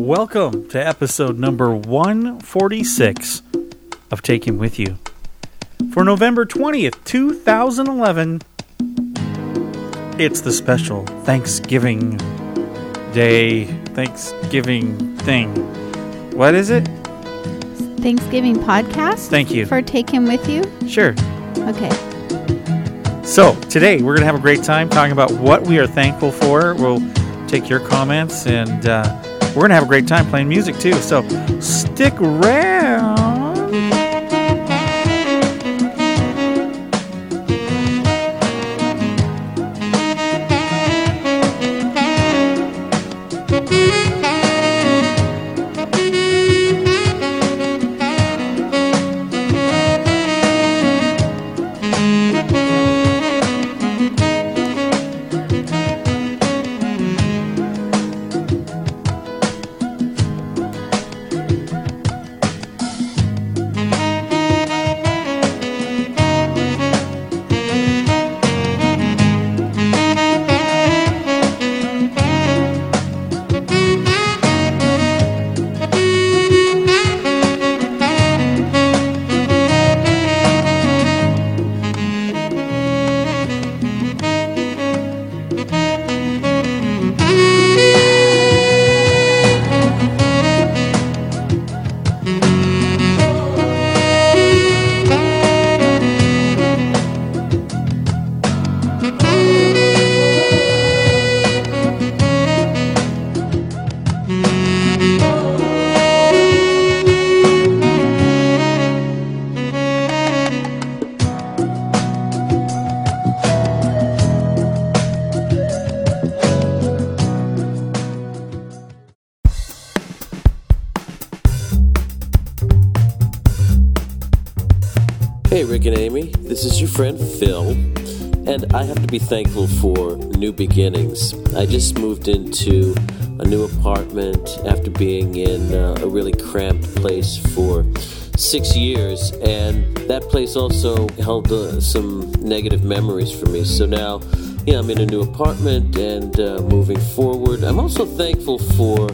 Welcome to episode number 146 of Take Him With You. For November 20th, 2011, it's the special Thanksgiving Day, Thanksgiving thing. What is it? Thanksgiving podcast. Thank you. For Take Him With You. Sure. Okay. So, today we're going to have a great time talking about what we are thankful for. We'll take your comments and uh, we're going to have a great time playing music too. So, stick around. Be thankful for new beginnings. I just moved into a new apartment after being in uh, a really cramped place for six years, and that place also held uh, some negative memories for me. So now, yeah, I'm in a new apartment and uh, moving forward. I'm also thankful for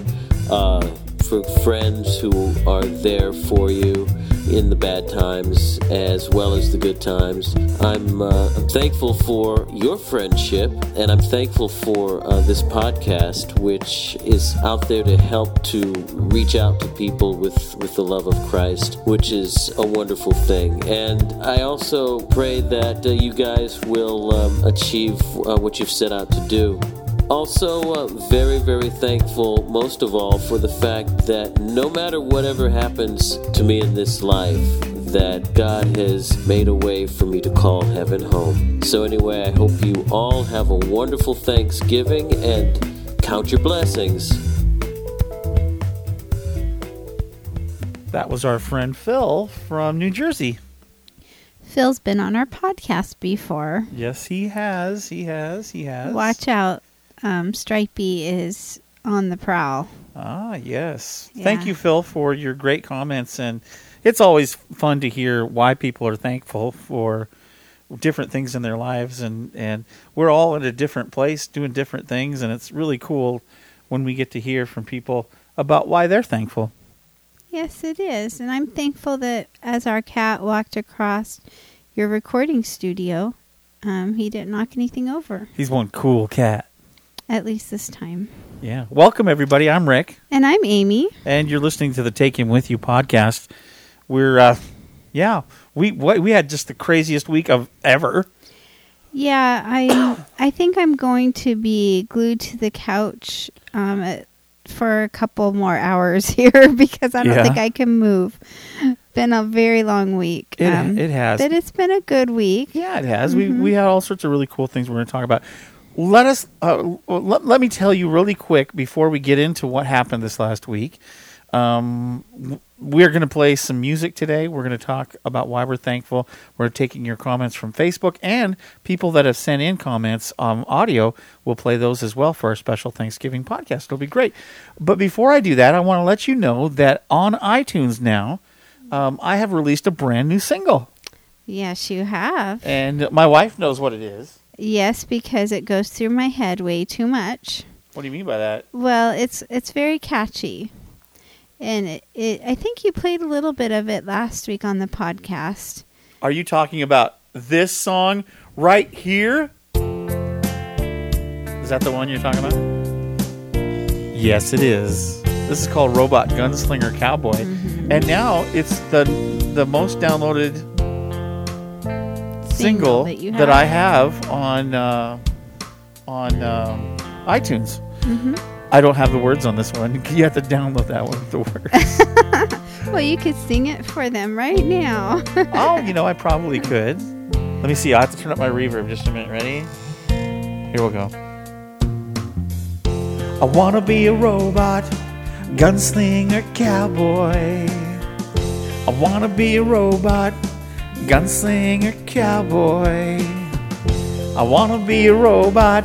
uh, for friends who are there for you in the bad times as well as the good times. I'm, uh, I'm thankful for your friendship, and I'm thankful for uh, this podcast, which is out there to help to reach out to people with, with the love of Christ, which is a wonderful thing. And I also pray that uh, you guys will um, achieve uh, what you've set out to do. Also, uh, very, very thankful, most of all, for the fact that no matter whatever happens to me in this life, that God has made a way for me to call heaven home. So, anyway, I hope you all have a wonderful Thanksgiving and count your blessings. That was our friend Phil from New Jersey. Phil's been on our podcast before. Yes, he has. He has. He has. Watch out. Um, Stripey is on the prowl. Ah, yes. Thank you, Phil, for your great comments. And it's always fun to hear why people are thankful for different things in their lives. And, and we're all in a different place doing different things. And it's really cool when we get to hear from people about why they're thankful. Yes, it is. And I'm thankful that as our cat walked across your recording studio, um, he didn't knock anything over, He's one cool cat. At least this time. Yeah. Welcome, everybody. I'm Rick. And I'm Amy. and you're listening to the Take Him With You podcast. We're, uh, yeah, we we had just the craziest week of ever. Yeah, I I think I'm going to be glued to the couch um, at, for a couple more hours here because I don't Yeah. think I can move. Been a very long week. It um, it has, but it's been a good week. yeah, it has. We we had all sorts of really cool things we're going to talk about. Let us uh, let, let me tell you really quick before we get into what happened this last week. Um, we're going to play some music today. We're going to talk about why we're thankful. We're taking your comments from Facebook and people that have sent in comments on audio. We'll play those as well for our special Thanksgiving podcast. It'll be great. But before I do that, I want to let you know that on iTunes now, um, I have released a brand new single, Yes, you have. and my wife knows what it is. Yes, because it goes through my head way too much. What do you mean by that? Well, it's it's very catchy, and it, it I think you played a little bit of it last week on the podcast. Are you talking about this song right here? Is that the one you're talking about? Yes, it is. This is called Robot Gunslinger Cowboy, Mm-hmm. and now it's the the most downloaded single, that you that. I have on uh, on um, iTunes. hmm I don't have the words on this one. You have to download that one with the words. Well, you could sing it for them right now. oh, you know, I probably could. Let me see. I have to turn up my reverb just a minute. Ready? Here we'll go. I wanna be a robot, gunslinger cowboy. I wanna be a robot, gunslinger cowboy. I wanna be a robot,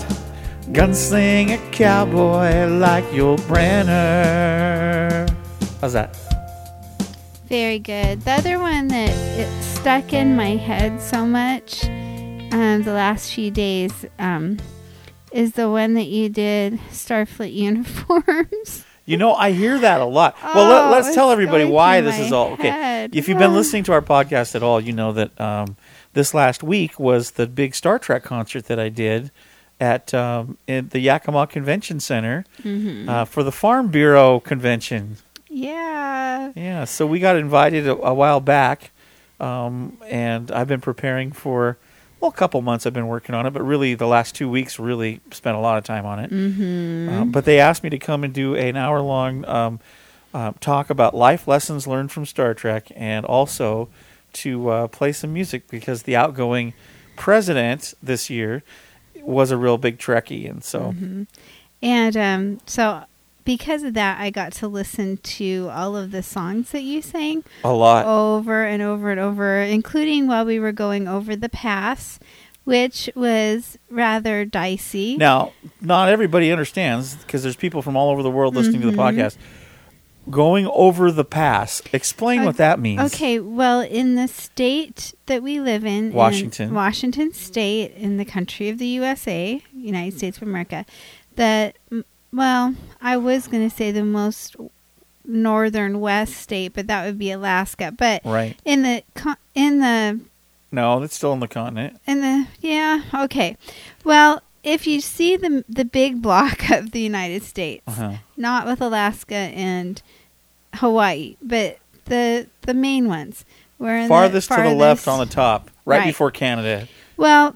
gunslinger cowboy like Yul Brynner. How's that? Very good. The other one that it stuck in my head so much um, the last few days um, is the one that you did Starfleet uniforms. You know, I hear that a lot. well, Oh, let, us tell everybody why this is all okay. head. If you've been listening to our podcast at all, you know that um, this last week was the big Star Trek concert that I did at um, the Yakima Convention Center Mhm. uh, for the Farm Bureau convention. Yeah. Yeah, so we got invited a, a while back, um, and I've been preparing for well a couple months. I've been working on it, but really the last two weeks really spent a lot of time on it. Mm-hmm. Uh, but they asked me to come and do an hour long um, uh, talk about life lessons learned from Star Trek and also to uh, play some music because the outgoing president this year was a real big Trekkie. And so, Mm-hmm. And um, so because of that, I got to listen to all of the songs that you sang a lot. over and over and over, including while we were going over the pass, which was rather dicey. Now, not everybody understands because there's people from all over the world listening to the Mhm. podcast. Going over the pass, explain O- what that means. Okay, well, in the state that we live in, in Washington. Washington State, in the country of the USA, United States of America, the well, I was going to say the most northern west state, but that would be Alaska. But Right. in the in the No, it's still on the continent. in the yeah, okay. Well, if you see the the big block of the United States, Uh-huh. not with Alaska and Hawaii, but the the main ones. We're in Farthest, the to the left on the top, right, Right. before Canada. Well,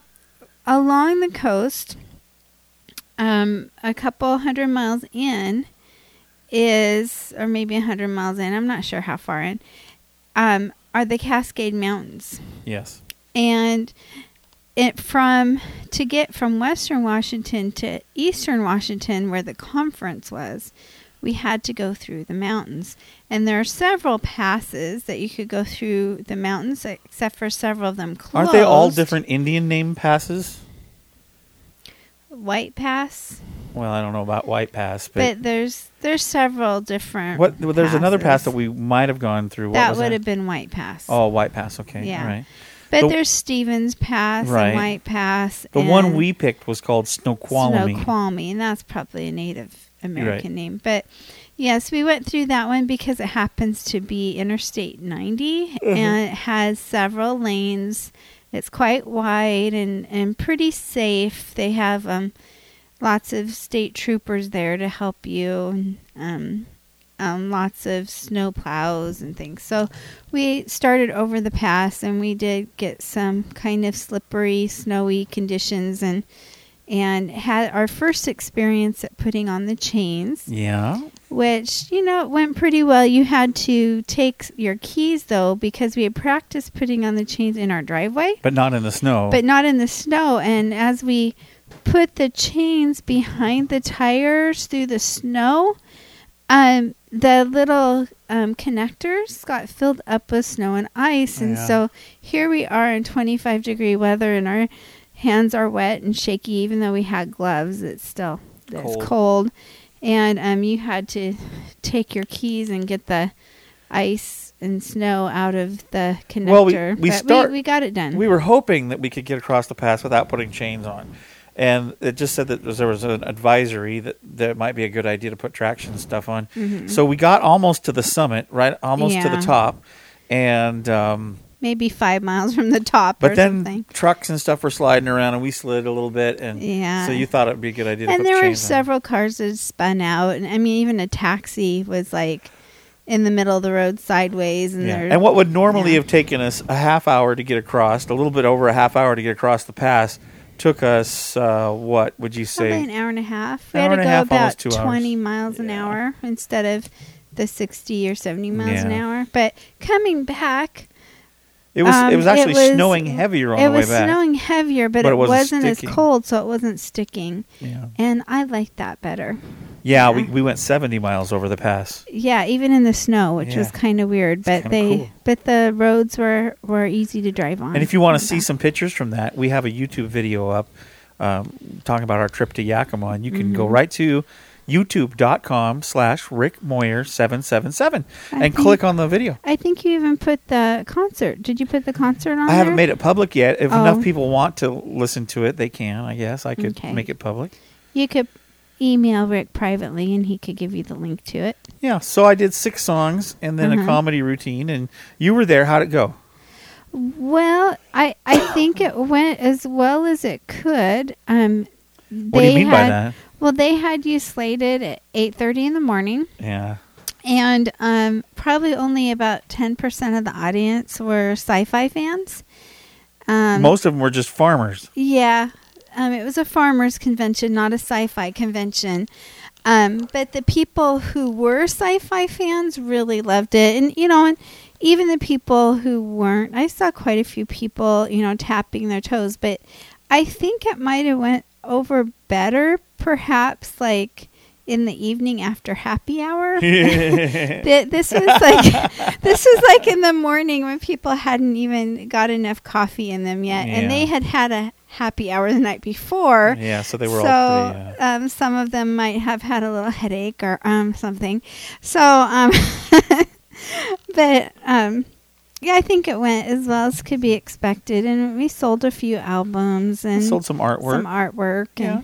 along the coast, um, a couple hundred miles in is, or maybe a hundred miles in. I'm not sure how far in. Um, are the Cascade Mountains, Yes. and it from to get from Western Washington to Eastern Washington, where the conference was. We had to go through the mountains, and there are several passes that you could go through the mountains, except for several of them closed. Aren't they all different Indian name passes? White Pass, Well, I don't know about White Pass, but, but there's there's several different. what? well, There's another pass that we might have gone through. What that was would that? have been White Pass. Oh, White Pass. Okay, Yeah. right. but the- there's Stevens Pass Right. and White Pass. The one we picked was called Snoqualmie. Snoqualmie, and that's probably a Native American name. But yes, we went through that one because it happens to be Interstate 90 Mm-hmm. and it has several lanes. It's quite wide and, and pretty safe. They have um, lots of state troopers there to help you, and um, um, lots of snow plows and things. So we started over the pass, and we did get some kind of slippery, snowy conditions, and and had our first experience at putting on the chains, yeah. Which you know it went pretty well. You had to take your keys though because we had practiced putting on the chains in our driveway But not in the snow. but not in the snow. And as we put the chains behind the tires through the snow, um, the little um, connectors got filled up with snow and ice. And Yeah. so here we are in 25 degree weather, and our hands are wet and shaky, even though we had gloves. It's still it's Cold. cold. And um, you had to take your keys and get the ice and snow out of the connector. Well, we- we but start- we, we got it done. we were hoping that we could get across the pass without putting chains on. and it just said that there was an advisory that that it might be a good idea to put traction stuff on. So we got almost to the summit, right, almost to Mm-hmm. The top, and. Um, Maybe five miles from the top but then something. trucks and stuff were sliding around, and we slid a little bit, and Yeah. so you thought it'd be a good idea to And there the were chains on. several cars that spun out, and I mean, even a taxi was like in the middle of the road sideways, and Yeah. there. And what would normally yeah. have taken us a half hour to get across, a little bit over a half hour to get across the pass, took us uh, what would you Probably say? an hour and a half. We Hour had and to a go half, about almost two hours. 20 miles an Yeah. hour instead of the 60 or 70 miles an hour. But coming back, It was it um, was actually was- snowing heavier on it the way was snowing heavier, but, But it, it wasn't wasn't, as cold, so it wasn't sticking. Yeah, And I liked that better. yeah, we, Yeah. we went seventy miles over the pass. Yeah, even in the snow, which was kind of weird, but they cool. but the roads were were easy to drive on. And if you want to see back. some pictures from that, we have a YouTube video up um, talking about our trip to Yakima, and you can go Mm-hmm. right to youtube.com slash Rick Moyer 777 and think- click on the video. I think you even put the concert. Did you put the concert on? I haven't there? made it public yet. If Oh. enough people want to listen to it, they can. I guess I could Okay. make it public. You could email Rick privately, and he could give you the link to it. Yeah. So I did six songs and then a Mhm. comedy routine, and you were there. How'd it go? Well, I I think it went as well as it could. Um, What do you mean by that? Well, they had you slated at eight thirty in the morning, Yeah. and um, probably only about ten percent of the audience were sci-fi fans. Um, Most of them were just farmers. Yeah. Um, it was a farmers convention, not a sci-fi convention. Um, but the people who were sci-fi fans really loved it, and you know, and even the people who weren't, I saw quite a few people, you know, tapping their toes. But I think it might have went over better, perhaps, like in the evening after happy hour. Th- this was like this was like in the morning when people hadn't even got enough coffee in them yet, and they had had a happy hour the night before. yeah. So they were so all pretty. Uh, um, some of them might have had a little headache or um, something. So, um, but um, yeah, I think it went as well as could be expected, and we sold a few albums and sold some artwork. some artwork. Yeah. And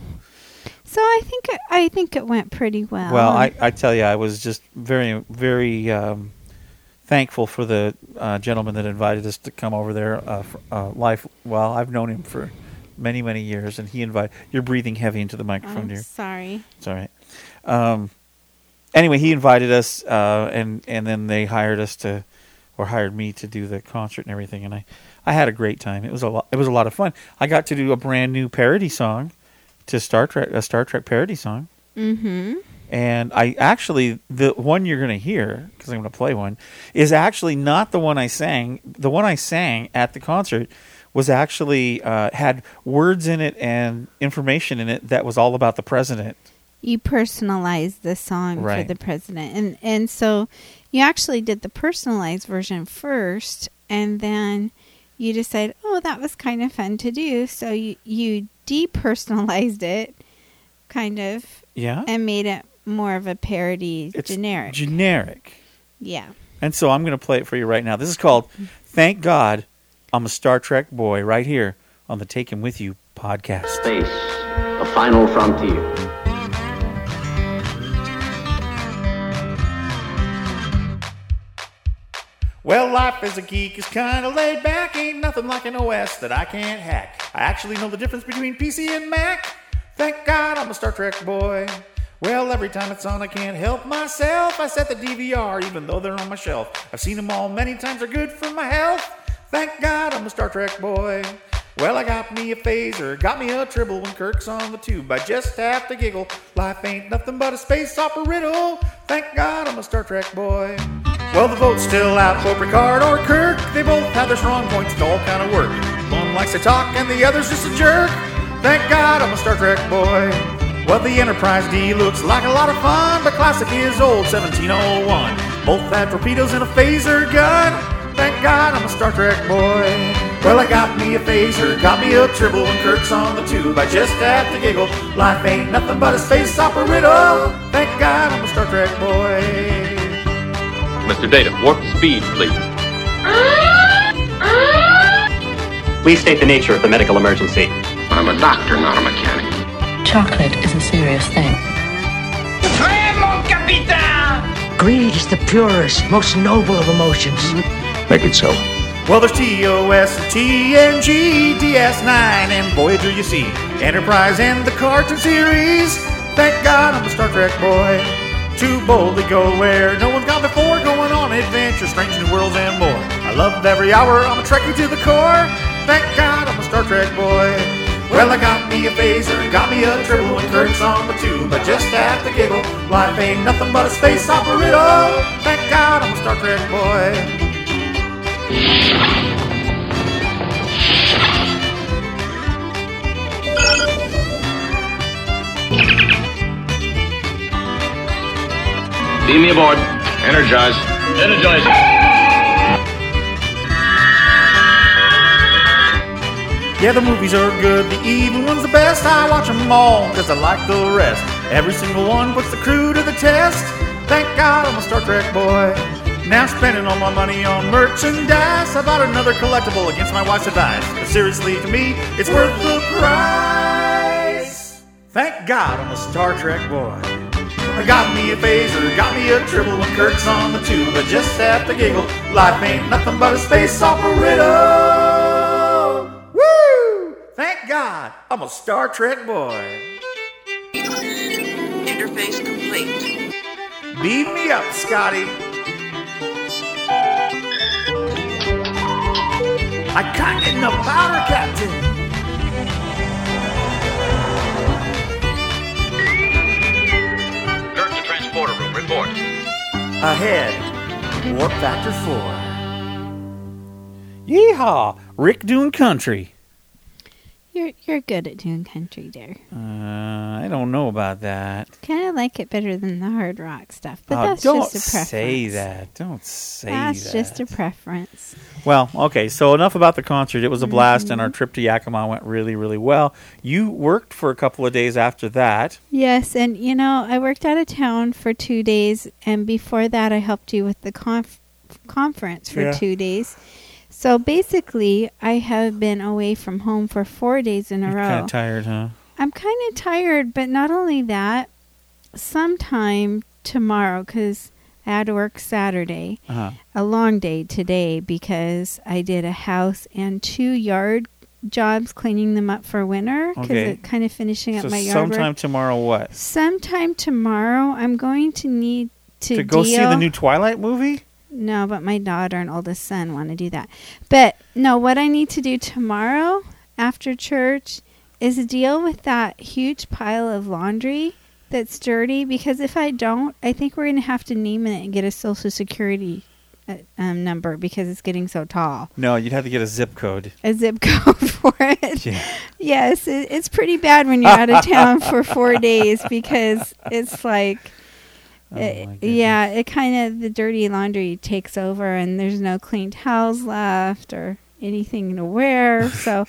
so I think it, I think it went pretty well. Well, I, I tell you, I was just very, very um, thankful for the uh, gentleman that invited us to come over there. Uh, for, uh, life, well, I've known him for many, many years, and he invited. You're breathing heavy into the microphone, I'm dear. sorry. It's all right. Um, anyway, he invited us, uh, and and then they hired us to, or hired me to do the concert and everything, and I, I had a great time. It was a lot. It was a lot of fun. I got to do a brand new parody song, to Star Trek, a Star Trek parody song. Mm-hmm. And I actually, the one you're going to hear, because I'm going to play one, is actually not the one I sang. The one I sang at the concert was actually uh, had words in it and information in it that was all about the president. You personalized the song for the president, and and so you actually did the personalized version first, and then you decided, oh, that was kind of fun to do, so you you depersonalized it, kind of, Yeah, and made it more of a parody, it's generic. generic. yeah. And so I'm going to play it for you right now. This is called "Thank God I'm a Star Trek Boy" right here on the Take Him With You podcast. Space, the final frontier. Well, life as a geek is kind of laid back. Ain't nothing like an OS that I can't hack. I actually know the difference between PC and Mac. Thank God I'm a Star Trek boy. Well, every time it's on, I can't help myself. I set the DVR even though they're on my shelf. I've seen them all many times, they're good for my health. Thank God I'm a Star Trek boy. Well, I got me a phaser, got me a tribble when Kirk's on the tube. I just have to giggle. Life ain't nothing but a space opera riddle. Thank God I'm a Star Trek boy. Well, the vote's still out for Picard or Kirk. They both have their strong points, it all kind of work. One likes to talk and the other's just a jerk. Thank God I'm a Star Trek boy. Well, the Enterprise D looks like a lot of fun, but classic is old 1701. Both had torpedoes and a phaser gun. Thank God I'm a Star Trek boy. Well, I got me a phaser, got me a tribble, and Kirk's on the tube. I just have to giggle. Life ain't nothing but a space opera riddle. Thank God I'm a Star Trek boy. Mr. Data, warp speed, please. Please state the nature of the medical emergency. I'm a doctor, not a mechanic. Chocolate is a serious thing. Greed is the purest, most noble of emotions. Make it so. Well, there's TOS, TNG, DS9, and Voyager, you see. Enterprise and the cartoon series. Thank God I'm a Star Trek boy. To boldly go where no one's gone before, going on adventures, strange new worlds and more. I love every hour, I'm a Trekkie to the core. Thank God I'm a Star Trek boy. Well, I got me a phaser, got me a tribble, and Kirk's on the tube. I just have to giggle. Life ain't nothing but a space opera riddle. Thank God I'm a Star Trek boy. Beam me aboard. Energize. Energize. Yeah, the movies are good, the even one's the best. I watch them all, cause I like the rest. Every single one puts the crew to the test. Thank God I'm a Star Trek boy. Now spending all my money on merchandise. I bought another collectible against my wife's advice. But seriously, to me, it's worth the price. Thank God I'm a Star Trek boy. I got me a phaser, got me a tribble when Kirk's on the tube. I just have to giggle. Life ain't nothing but a space opera riddle. Woo! Thank God I'm a Star Trek boy. Interface complete. Beam me up, Scotty. I can't get enough powder, Captain. Report. Ahead, warp factor four. Yeehaw! Rick doing country. You're you're good at doing country there. Uh, I don't know about that. Kind of like it better than the hard rock stuff, but Oh, that's don't just a preference. say that. Don't say That's that. That's just a preference. Well, okay, so enough about the concert. It was a blast, and our Mm-hmm. trip to Yakima went really, really well. You worked for a couple of days after that. Yes, and you know, I worked out of town for two days, and before that, I helped you with the conf- conference for Yeah. two days. So basically, I have been away from home for four days in a row. Kind of tired, huh? I'm kind of tired, but not only that, sometime tomorrow, because I had to work Saturday, Uh-huh. a long day today because I did a house and two yard jobs cleaning them up for winter because Okay. it kind of finishing up my yard work. sometime tomorrow, what? Sometime tomorrow, I'm going to need to, To go see the new Twilight movie? No, but my daughter and oldest son want to do that. But no, what I need to do tomorrow after church is deal with that huge pile of laundry that's dirty. Because if I don't, I think we're going to have to name it and get a social security uh, um, number because it's getting so tall. No, you'd have to get a zip code. A zip code for it. Yeah. Yes, it, it's pretty bad when you're out of town for four days because it's like, Oh, it- yeah, it kind of the dirty laundry takes over, and there's no clean towels left or anything to wear. so,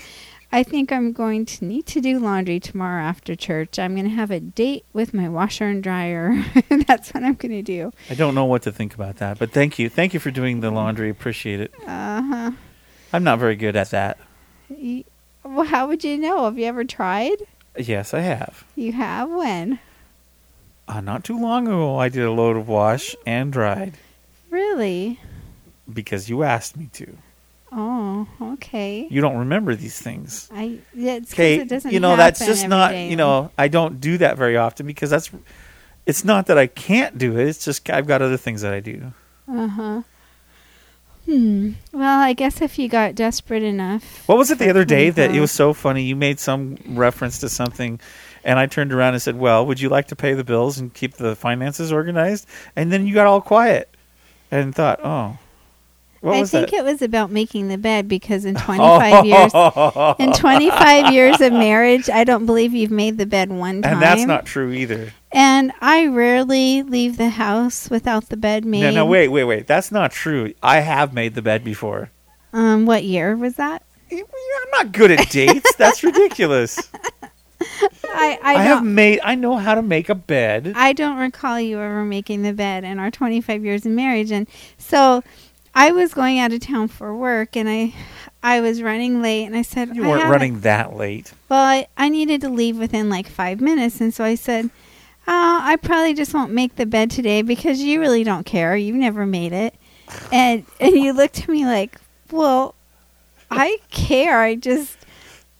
I think I'm going to need to do laundry tomorrow after church. I'm going to have a date with my washer and dryer. That's what I'm going to do. I don't know what to think about that, but thank you. Thank you for doing the laundry. Appreciate it. Uh huh. I'm not very good at that. Well, how would you know? Have you ever tried? Yes, I have. You have when? Uh, not too long ago, I did a load of wash and dried Really? because you asked me to. Oh, okay. You don't remember these things. I yeah, it's Okay, it doesn't you know that's just not. day. You know, I don't do that very often because that's. It's not that I can't do it. It's just I've got other things that I do. Uh huh. Hmm. Well, I guess if you got desperate enough. What was it the other day that it was so funny? You made some reference to something, and I turned around and said, "Well, would you like to pay the bills and keep the finances organized?" And then you got all quiet and thought, "Oh, what I think that?" it was about making the bed because in 25 years, in 25 years of marriage, I don't believe you've made the bed one time. and that's not true either. And I rarely leave the house without the bed made. No, no, wait, wait, wait. That's not true. I have made the bed before. Um, what year was that? I'm not good at dates. That's ridiculous. I I, I, have made. I know how to make a bed. I don't recall you ever making the bed in our 25 years of marriage. And so I was going out of town for work and I I was running late, and I said You weren't running that late. Well, I, I needed to leave within like five minutes, and so I said, oh, I probably just won't make the bed today because you really don't care. You've never made it, and and you looked at me like, well, I care. I just.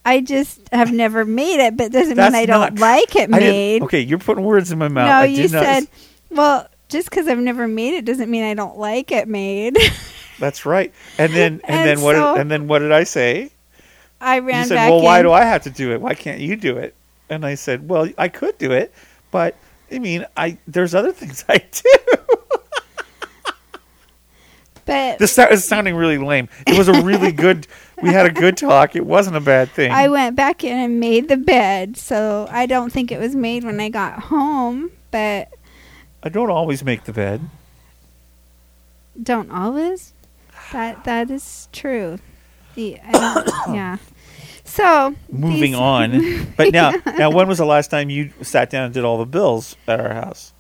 I just have never made it, but doesn't That's mean I don't like it made. okay, you're putting words in my mouth. no, I you did not- said, well, just because I've never made it doesn't mean I don't like it made. that's right. And then and, And then what? and then what did I say? I ran you said, back "Well, why do I have to do it? Why can't you do it?" And I said, "Well, I could do it, but I mean, I there's other things I do." But This is sounding really lame. It was a really good. We had a good talk. It wasn't a bad thing. I went back in and made the bed, so I don't think it was made when I got home, but I don't always make the bed. don't always. That that is true. The, I don't, yeah. So Moving on, but now, now, when was the last time you sat down and did all the bills at our house?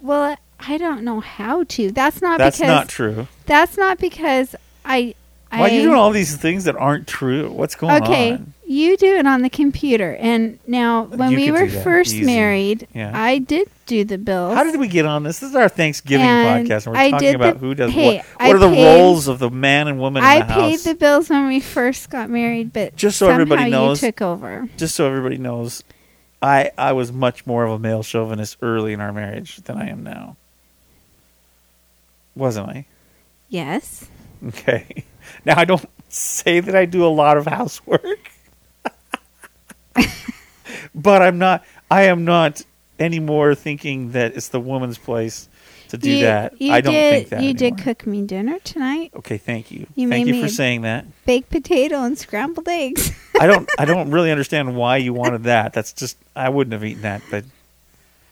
Well, I don't know how to. That's not That's because not true. that's not because I. Why are you doing all these things that aren't true? What's going okay, on? You do it on the computer, and now when You we could were do that. first Easy. married, Yeah. I did do the bills. How did we get on this? This is our Thanksgiving And podcast, and we're I talking did about the- who does hey, what. I What are the paid- roles of the man and woman I in the paid house? the bills when we first got married, but Just so somehow everybody knows- you took over. Just so everybody knows, I I was much more of a male chauvinist early in our marriage than I am now. Wasn't I? Yes. Okay. Now I don't say that I do a lot of housework, but I'm not. I am not anymore thinking that it's the woman's place to do you, that. You I don't did, think that. You did cook me dinner tonight. Okay, thank you. You thank made you for saying that. Baked potato and scrambled eggs. I don't. I don't really understand why you wanted that. That's just. I wouldn't have eaten that, but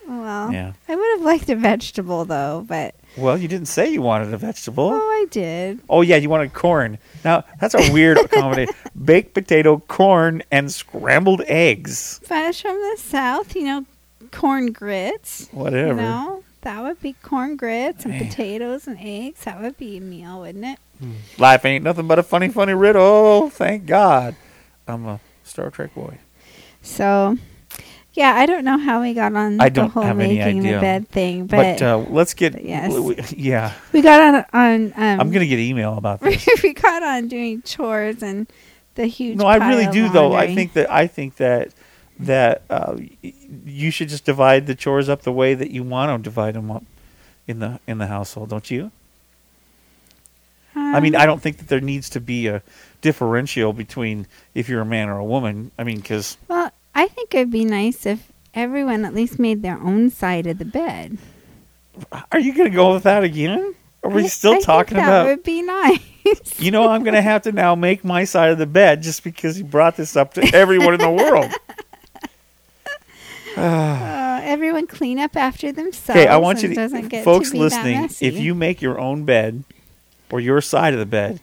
well, yeah. I would have liked a vegetable though, but Well, you didn't say you wanted a vegetable. oh, I did. Oh yeah, you wanted corn. Now that's a weird combination: baked potato, corn, and scrambled eggs. Fresh from the south, you know, corn grits. Whatever. You know, that would be corn grits and Man. potatoes and eggs. That would be a meal, wouldn't it? Hmm. Life ain't nothing but a funny, funny riddle. Thank God, I'm a Star Trek boy. So, yeah, I don't know how we got on I the don't whole have any making idea. the bed thing, But, but, uh, let's get. yes. w- Yeah, we got on on. Um, I'm gonna get email about this. we got on doing chores and the huge. no, I really do though. I think that I think that that uh, you should just divide the chores up the way that you want to divide them up in the in the household, don't you? I mean, Um, I don't think that there needs to be a differential between if you're a man or a woman. I mean, because Well, I think it'd be nice if everyone at least made their own side of the bed. are you going to go with that again? Are we I- still I talking that about? would be nice. You know, I'm going to have to now make my side of the bed just because you brought this up to everyone in the world. Uh, everyone clean up after themselves. Okay, I want you to, folks to listening, if you make your own bed or your side of the bed,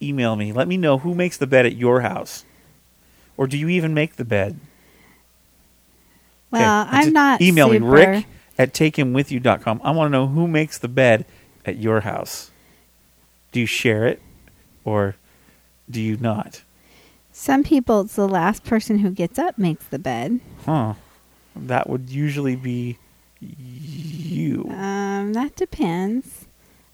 email me. Let me know who makes the bed at your house, or do you even make the bed? Okay, well, just I'm not. Email super, me Rick at takehimwithyou.com. I want to know who makes the bed at your house. Do you share it, or do you not? Some people, it's the last person who gets up makes the bed. Huh? That would usually be you. Um, that depends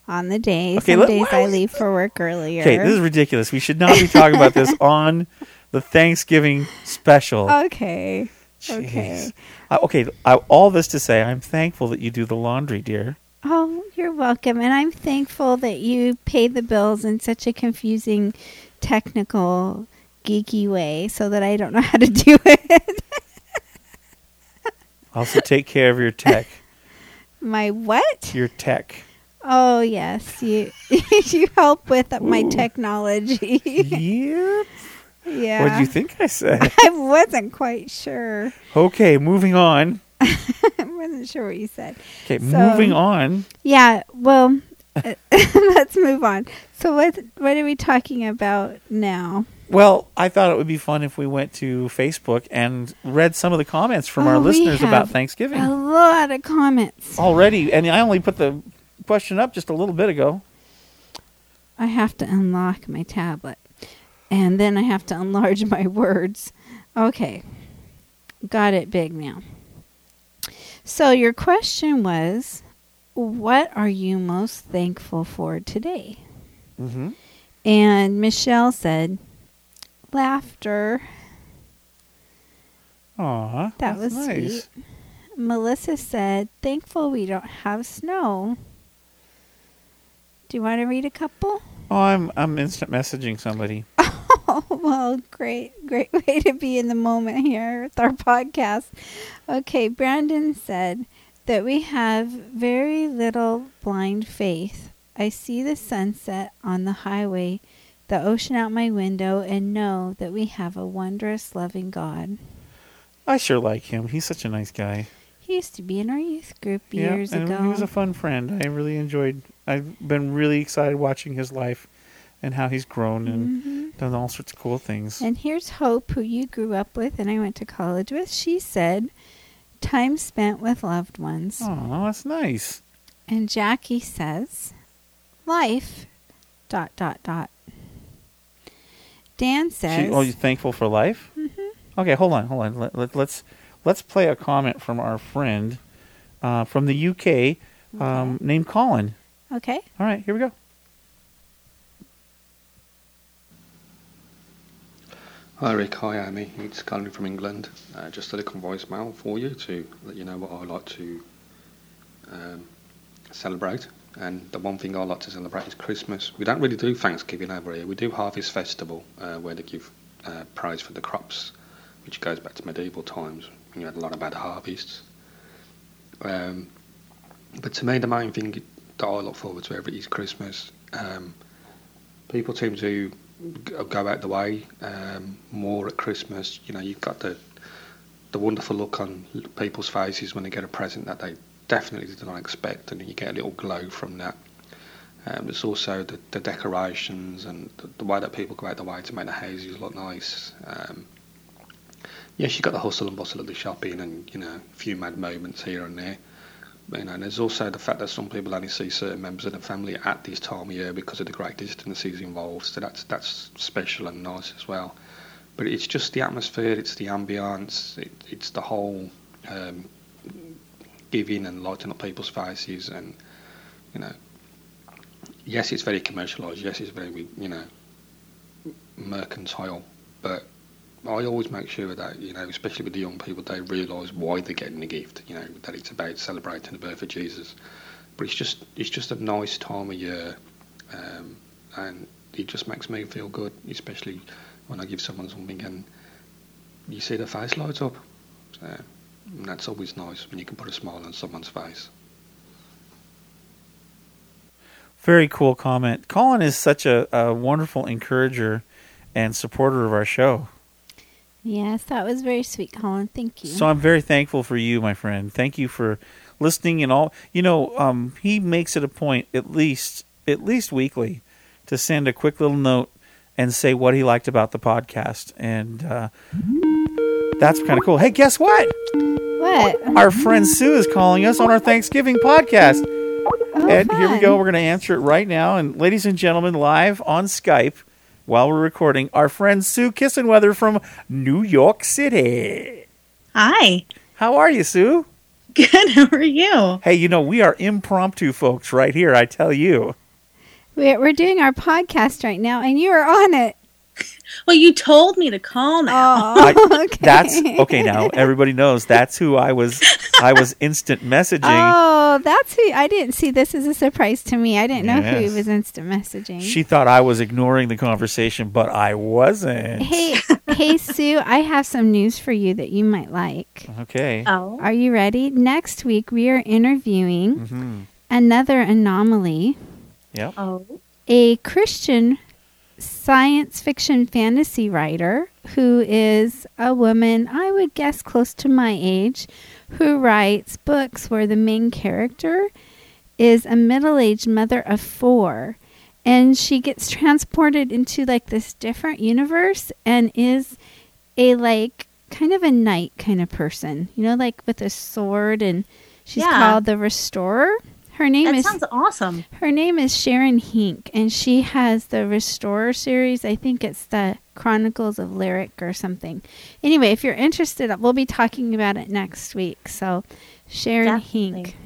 on the day. Okay, Some let- days I leave for work earlier. Okay, this is ridiculous. We should not be talking about this on the Thanksgiving special. okay. Jeez. okay. Uh, okay, I, all this to say, I'm thankful that you do the laundry, dear. Oh, you're welcome. And I'm thankful that you pay the bills in such a confusing, technical, geeky way so that I don't know how to do it. Also, take care of your tech. My what? Your tech. Oh, yes. You you help with my technology. Yep. Yeah. What do you think I said? I wasn't quite sure. Okay, moving on. I wasn't sure what you said. Okay, So- moving on. Yeah, well, let's move on. So what what are we talking about now? Well, I thought it would be fun if we went to Facebook and read some of the comments from our Oh, we listeners about Thanksgiving A lot of comments. already. And I only put the question up just a little bit ago. I have to unlock my tablet. And then I have to enlarge my words. Okay. Got it big now. So your question was what are you most thankful for today? Mm-hmm. And Michelle said laughter. Aw, That was nice. sweet. Melissa said, "Thankful we don't have snow." Do you want to read a couple? Oh, I'm I'm instant messaging somebody. Oh, well, great, great way to be in the moment here with our podcast. Okay, Brandon said that we have very little blind faith. I see the sunset on the highway, the ocean out my window, and know that we have a wondrous, loving God. I sure like him. He's such a nice guy. He used to be in our youth group years and ago. he was a fun friend. I really enjoyed. I've been really excited watching his life and how he's grown and Mhm. done all sorts of cool things. And here's Hope, who you grew up with and I went to college with. She said, time spent with loved ones. Oh, that's nice. And Jackie says, life, dot, dot, dot. Dan says, She, oh, you thankful for life? Mhm. Okay, hold on, hold on. Let, let, let's let's play a comment from our friend uh, from the UK um, named Colin. okay. All right, here we go. Hi Rick, hi Amy. It's Colin from England. Uh, just a little voicemail for you to let you know what I like to um, celebrate. And the one thing I like to celebrate is Christmas. We don't really do Thanksgiving over here. We do Harvest Festival, uh, where they give uh, praise for the crops, which goes back to medieval times when you had a lot of bad harvests. Um, but to me, the main thing that I look forward to every is Christmas. Um, people seem to go out the way um, more at Christmas. You know, you've got the the wonderful look on people's faces when they get a present that they definitely did not expect, and you get a little glow from that. Um, there's also the, the decorations and the, the way that people go out the way to make the houses look nice. Um, yes, you've got the hustle and bustle of the shopping and, you know, a few mad moments here and there. You know, there's also the fact that some people only see certain members of the family at this time of year because of the great distances involved. So that's that's special and nice as well. But it's just the atmosphere, it's the ambience, it, it's the whole um, giving and lighting up people's faces, and you know, yes, it's very commercialised. Yes, it's very you know mercantile, but I always make sure that you know, especially with the young people, they realise why they're getting the gift. You know, that it's about celebrating the birth of Jesus. But it's just it's just a nice time of year, um, and it just makes me feel good, especially when I give someone something and you see their face light up. So, that's always nice when you can put a smile on someone's face. Very cool comment. Colin is such a, a wonderful encourager and supporter of our show. Yes, that was very sweet, Colin. Thank you. So I'm very thankful for you, my friend. Thank you for listening and all. You know, um, he makes it a point at least at least weekly to send a quick little note and say what he liked about the podcast, and uh, that's kind of cool. Hey, guess what? what? Our friend Sue is calling us on our Thanksgiving podcast. Oh, and here we go. We're going to answer it right now. And ladies and gentlemen, live on Skype while we're recording, our friend Sue Kissenweather from New York City. Hi. How are you, Sue? Good. How are you? Hey, you know, we are impromptu folks right here, I tell you. We're, we're doing our podcast right now, and you are on it. Well, you told me to call now. Oh, I- That's okay now. Everybody knows that's who I was I was instant messaging. Oh, that's who. I didn't see this as a surprise to me. I didn't know who he was instant messaging. She thought I was ignoring the conversation, but I wasn't. hey, hey, Sue. I have some news for you that you might like. Okay. Oh. Are you ready? Next week we are interviewing hmm another anomaly, Yep. Oh. a Christian science fiction fantasy writer who is a woman, I would guess close to my age, who writes books where the main character is a middle aged mother of four. And she gets transported into like this different universe and is a like kind of a knight kind of person, you know, like with a sword and she's Yeah. called the Restorer. Her name That is sounds awesome. her name is Sharon Hinck, and she has the Restorer series. I think it's the Chronicles of Lyric or something. Anyway, if you're interested, we'll be talking about it next week. So, Sharon Definitely. Hinck.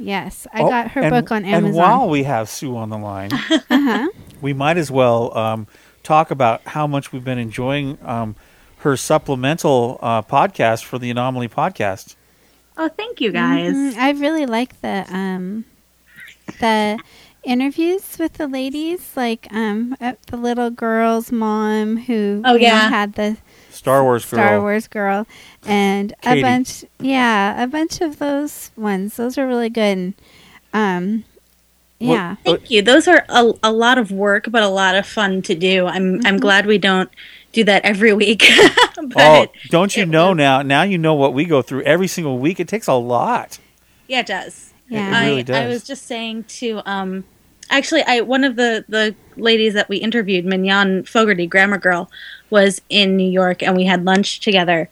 Yes, I Oh, got her and- book on Amazon. And while we have Sue on the line, uh-huh. we might as well um, talk about how much we've been enjoying um, her supplemental uh, podcast for the Anomaly podcast. Oh, thank you guys. Mhm. I really like the um the interviews with the ladies, like um uh, the little girl's mom who Oh, you know, yeah. had the Star Wars girl. Star Wars girl, and Katie. a bunch, yeah, a bunch of those ones. Those are really good. And, um, What- yeah, Thank you. Those are a, a lot of work, but a lot of fun to do. I'm I'm glad we don't do that every week. but Oh, don't you it know was- now? Now you know what we go through every single week. It takes a lot. yeah, it does. Yeah. It I, really I does. was just saying to um actually I one of the the ladies that we interviewed, Mignon Fogarty, grammar girl, was in New York and we had lunch together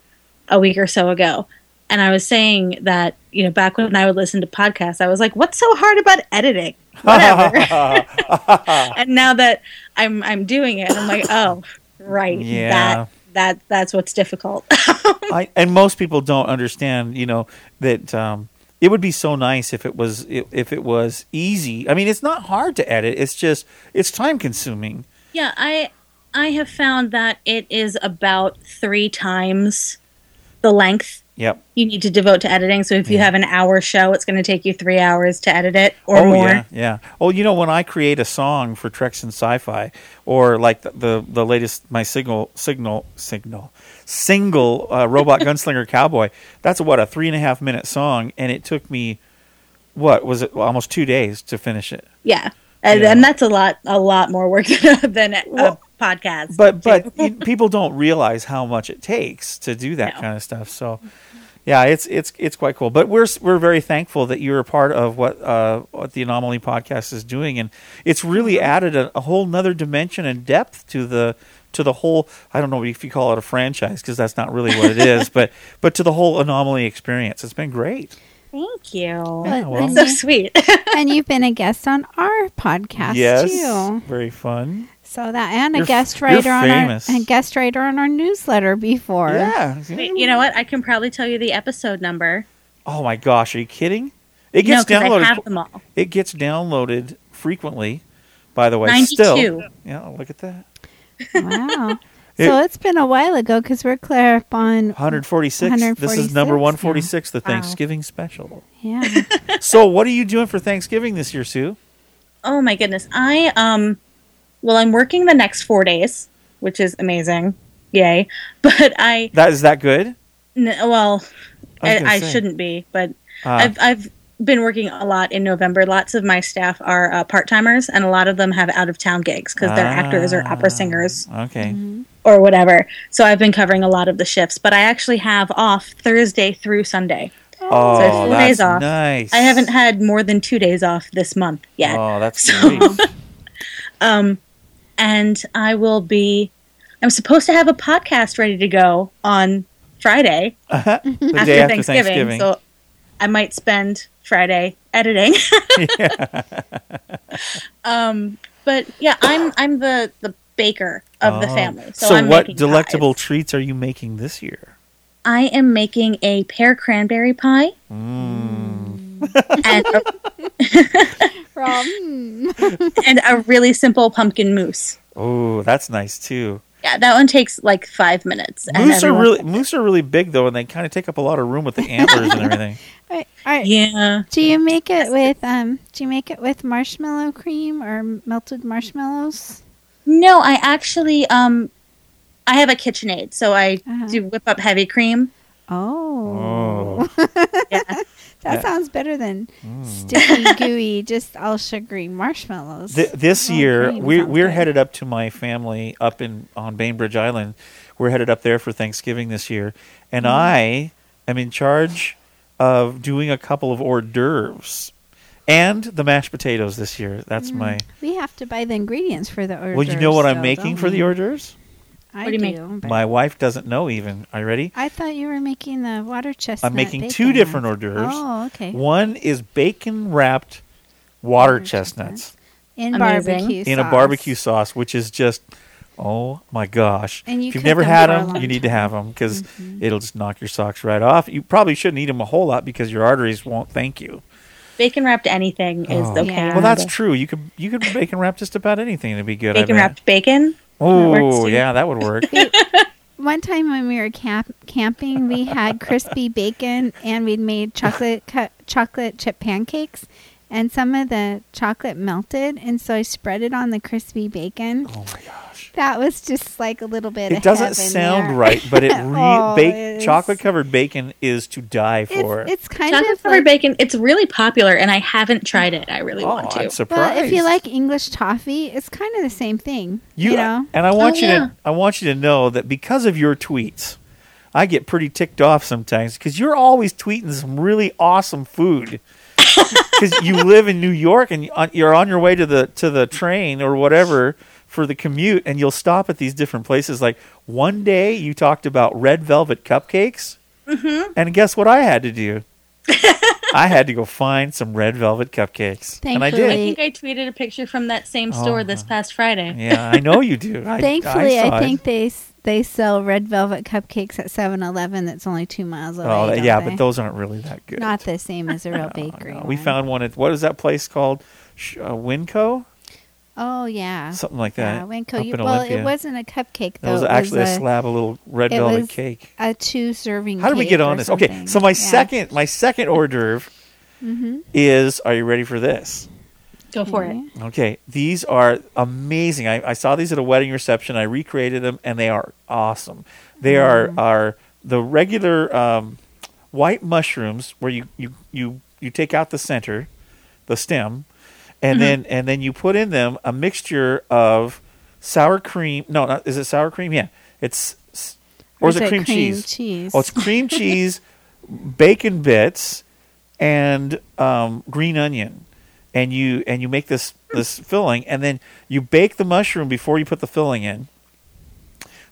a week or so ago. And I was saying that, you know, back when I would listen to podcasts, I was like, what's so hard about editing? Whatever. and now that I'm I'm doing it, I'm like, oh, right. Yeah. That that that's what's difficult. I, and most people don't understand, you know, that um, it would be so nice if it was if, it was easy. I mean, it's not hard to edit. It's just it's time consuming. Yeah, I I have found that it is about three times the length Yep. you need to devote to editing. So if you Yeah. have an hour show, it's going to take you three hours to edit it or oh more. yeah, yeah. Oh, you know, when I create a song for Treks and Sci-Fi, or like the the, the latest my signal signal signal single uh, robot gunslinger cowboy, that's what a three and a half minute song, and it took me what was it almost two days to finish it. Yeah. And, Yeah. and that's a lot, a lot more work than a Well, podcast. but too. but people don't realize how much it takes to do that No. kind of stuff. So, yeah, it's it's it's quite cool. But we're we're very thankful that you're a part of what uh, what the Anomaly podcast is doing, and it's really added a, a whole nother dimension and depth to the to the whole. I don't know if you call it a franchise because that's not really what it is, but but to the whole Anomaly experience. It's been great. thank you. Yeah, Well, well. and, so you, sweet. and you've been a guest on our podcast yes, too. very fun. So that and a You're f- guest writer on our and guest writer on our newsletter before. Yeah. Wait, you know what? I can probably tell you the episode number. Oh my gosh, are you kidding? It gets No, gets 'cause I have them all. It gets downloaded frequently, by the way. 92. Still, yeah, look at that. Wow. It- so it's been a while ago because we're clear up on 146. This is number 146 146, the Wow. Thanksgiving special. yeah. so, what are you doing for Thanksgiving this year, Sue? Oh my goodness. I um well I'm working the next 4 days, which is amazing. Yay. But I That is that good? n- well I I, I shouldn't be, but Ah. I've I've been working a lot in November. Lots of my staff are uh, part timers, and a lot of them have out of town gigs because they're actors or opera Ah, singers Okay. or whatever. So I've been covering a lot of the shifts, but I actually have off Thursday through Sunday. Oh, So four that's days off. nice. I haven't had more than two days off this month yet. Oh, that's So- great. Um, and I will be. I'm supposed to have a podcast ready to go on Friday the after, after Thanksgiving, Thanksgiving. So I might spend Friday editing. um, but yeah, I'm I'm the the baker of the Oh. family. So, So, I'm what delectable pies. treats are you making this year? I am making a pear cranberry pie Mm. and a, From and a really simple pumpkin mousse. Oh, that's nice too. Yeah, that one takes like five minutes. and Moose are really moose are really big though, and they kind of take up a lot of room with the antlers and everything. All right, all right. Yeah. Do you make it with um? Do you make it with marshmallow cream or melted marshmallows? No, I actually um I have a KitchenAid, so I Uh-huh. do whip up heavy cream. Oh, Yeah. that Yeah. sounds better than Mm. sticky, gooey, just all sugary marshmallows. Th- this Oh, year, cream we're we're headed up to my family up in on Bainbridge Island. We're headed up there for Thanksgiving this year, and Mm-hmm. I am in charge of doing a couple of hors d'oeuvres and the mashed potatoes this year. That's my. We have to buy the ingredients for the hors Well, you know what d'oeuvres, I'm making don't for the we? hors d'oeuvres? I What do you make? but My wife doesn't know even. Are you ready? I thought you were making the water chestnut. I'm making bacon two different ones. hors d'oeuvres. Oh, okay. One is bacon wrapped water chestnuts in Amazing. barbecue in a barbecue sauce, which is just oh my gosh! And you if you've never them had them, long you need to. Mm-hmm. have them because it'll just knock your socks right off. You probably shouldn't eat them a whole lot because your arteries won't thank you. Bacon wrapped anything is Oh. okay. Yeah. Well, that's true. You could you could bacon wrap just about anything to be good. I Bacon bet. wrapped bacon. Works Oh yeah, that would work. One time when we were camp- camping, we had crispy bacon and we'd made chocolate cu- chocolate chip pancakes, and some of the chocolate melted, and so I spread it on the crispy bacon. oh my gosh. That was just like a little bit. It of doesn't sound there. right, but it re- Oh, bake chocolate covered bacon is to die for. It's, it's kind Chocolate of covered like, bacon. It's really popular, and I haven't tried it. I really oh, want to. I'm surprised. well, if you like English toffee, it's kind of the same thing. You, know, and I oh, want Oh, you yeah. to I want you to know that because of your tweets, I get pretty ticked off sometimes because you're always tweeting some really awesome food. Because you live in New York and you're on your way to the to the train or whatever for the commute, and you'll stop at these different places. Like one day, you talked about red velvet cupcakes, mm-hmm. and guess what I had to do? I had to go find some red velvet cupcakes, and I did. I think I tweeted a picture from that same store this past Friday. Yeah, I know you do. I, thankfully, I, I, saw it. think they they sell red velvet cupcakes at 7-Eleven. That's only two miles away. Oh, yeah, they? but those aren't really that good. not the same as a real bakery. No, we found one at what is that place called? Uh, Winco, Oh yeah, something like yeah. that. Winco. You, well, Olympia. it wasn't a cupcake It though. was it actually was a slab of little red it velvet was cake. a two serving. How did we get on this? Okay, so my Yeah. second my second hors d'oeuvre Mhm. is. Are you ready for this? Go for it. Okay. Okay, these are amazing. I, I saw these at a wedding reception. I recreated them, and they are awesome. They are are the regular um, white mushrooms where you, you you you take out the center, the stem, and then and then you put in them a mixture of sour cream. No, not, is it sour cream? Yeah, it's or, is it cream, cheese? cheese? Oh, it's cream cheese, bacon bits, and um, green onion, and you and you make this this filling, and then you bake the mushroom before you put the filling in,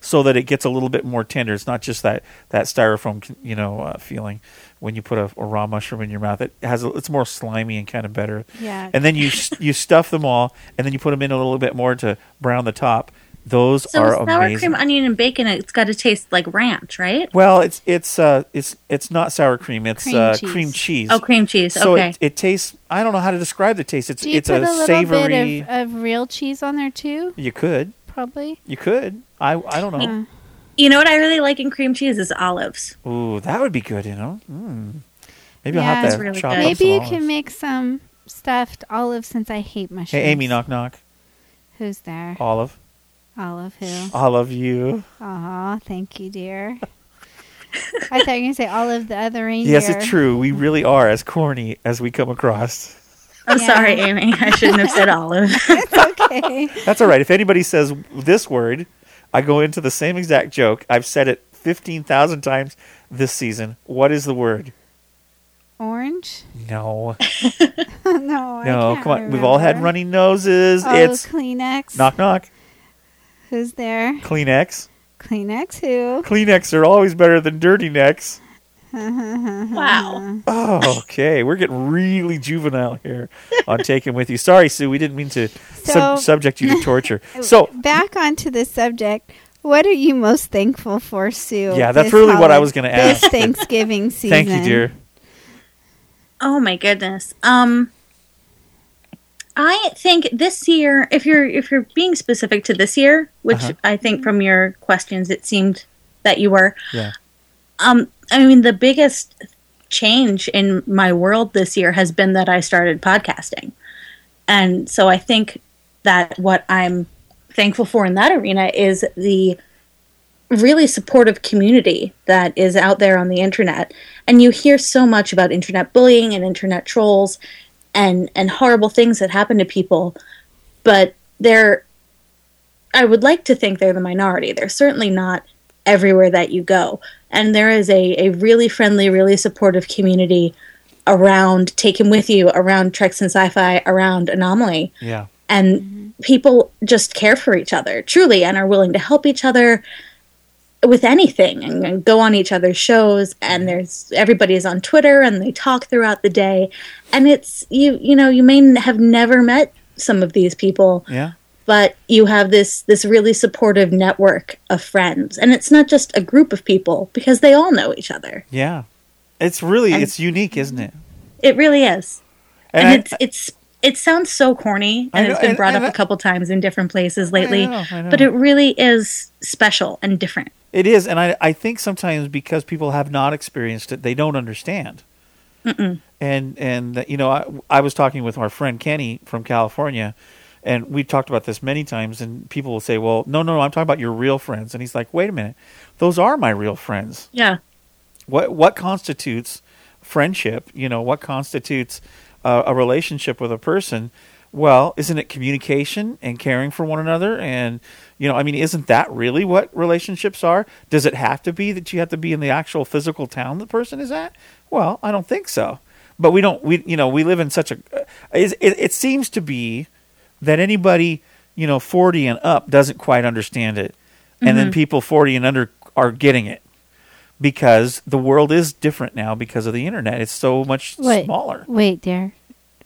so that it gets a little bit more tender. It's not just that that styrofoam, you know, uh, feeling when you put a, a raw mushroom in your mouth. It has a, it's more slimy and kind of better. Yeah. And then you you stuff them all, and then you put them in a little bit more to brown the top. Those So are sour amazing. cream, onion, and bacon. It's got to taste like ranch, right? Well, it's it's uh it's it's not sour cream. It's Cream uh, cheese. cream cheese. Oh, cream cheese. So okay. it, it tastes. I don't know how to describe the taste. It's Do you it's put a, a, little savory. bit of, of real cheese on there too? you could Probably. you could. I I don't know. You know what I really like in cream cheese is olives. Ooh, that would be good. You know. Mm. Maybe Yeah. I'll have It's to really chop good. up maybe some you olives. can make some stuffed olives since I hate mushrooms. Hey, Amy, knock knock. Who's there? Olive. Olive who? Olive, you. Aw, thank you, dear. I thought you were going to say Olive the other reindeer. Yes, it's true. We really are as corny as we come across. I'm Yeah. sorry, Amy. I shouldn't have said olive. It's okay. That's all right. If anybody says this word, I go into the same exact joke. I've said it fifteen thousand times this season. What is the word? Orange? No. no, I No, come on. We've all had remember. runny noses. Oh, it's Kleenex. knock knock. Who's there? Kleenex. Kleenex who? Kleenex are always better than dirty necks. Wow. Oh, okay. We're getting really juvenile here on Take Him With You. Sorry, Sue. We didn't mean to So- sub- subject you to torture. So, Back onto the subject. What are you most thankful for, Sue? Yeah, that's this really what I was gonna ask. This ask. Thanksgiving season. thank you, dear. Oh my goodness. Um I think this year if you're if you're being specific to this year, which Uh-huh. I think from your questions it seemed that you were, Yeah. um I mean the biggest change in my world this year has been that I started podcasting. And so I think that what I'm thankful for in that arena is the really supportive community that is out there on the internet. And you hear so much about internet bullying and internet trolls and and horrible things that happen to people, but they're I would like to think they're the minority. They're certainly not everywhere that you go. And there is a, a really friendly, really supportive community around Take Him With You, around Treks and Sci-Fi, around Anomaly. Yeah. and people just care for each other truly and are willing to help each other with anything and, and go on each other's shows. And there's everybody is on Twitter and they talk throughout the day. And it's you you know you may have never met some of these people. Yeah. But you have this this really supportive network of friends and it's not just a group of people because they all know each other Yeah. It's really And- it's unique, isn't it? it really is And and, I- it's it's it sounds so corny and know, it's been and- brought and up I- a couple times in different places lately know, I know. but it really is special and different It is, and I I think sometimes because people have not experienced it, they don't understand. Mm-mm. And and you know, I, I was talking with our friend Kenny from California, and we talked about this many times. And people will say, "Well, no, no, no, I'm talking about your real friends." And he's like, "Wait a minute, those are my real friends. yeah What what constitutes friendship? You know, what constitutes uh, a relationship with a person?" Well, isn't it communication and caring for one another? And, you know, I mean, isn't that really what relationships are? Does it have to be that you have to be in the actual physical town the person is at? Well, I don't think so. But we don't, we, you know, we live in such a, it, it, it seems to be that anybody, you know, 40 and up doesn't quite understand it. And then Mhm. people 40 and under are getting it because the world is different now because of the internet. It's so much Wait, smaller. Wait, there.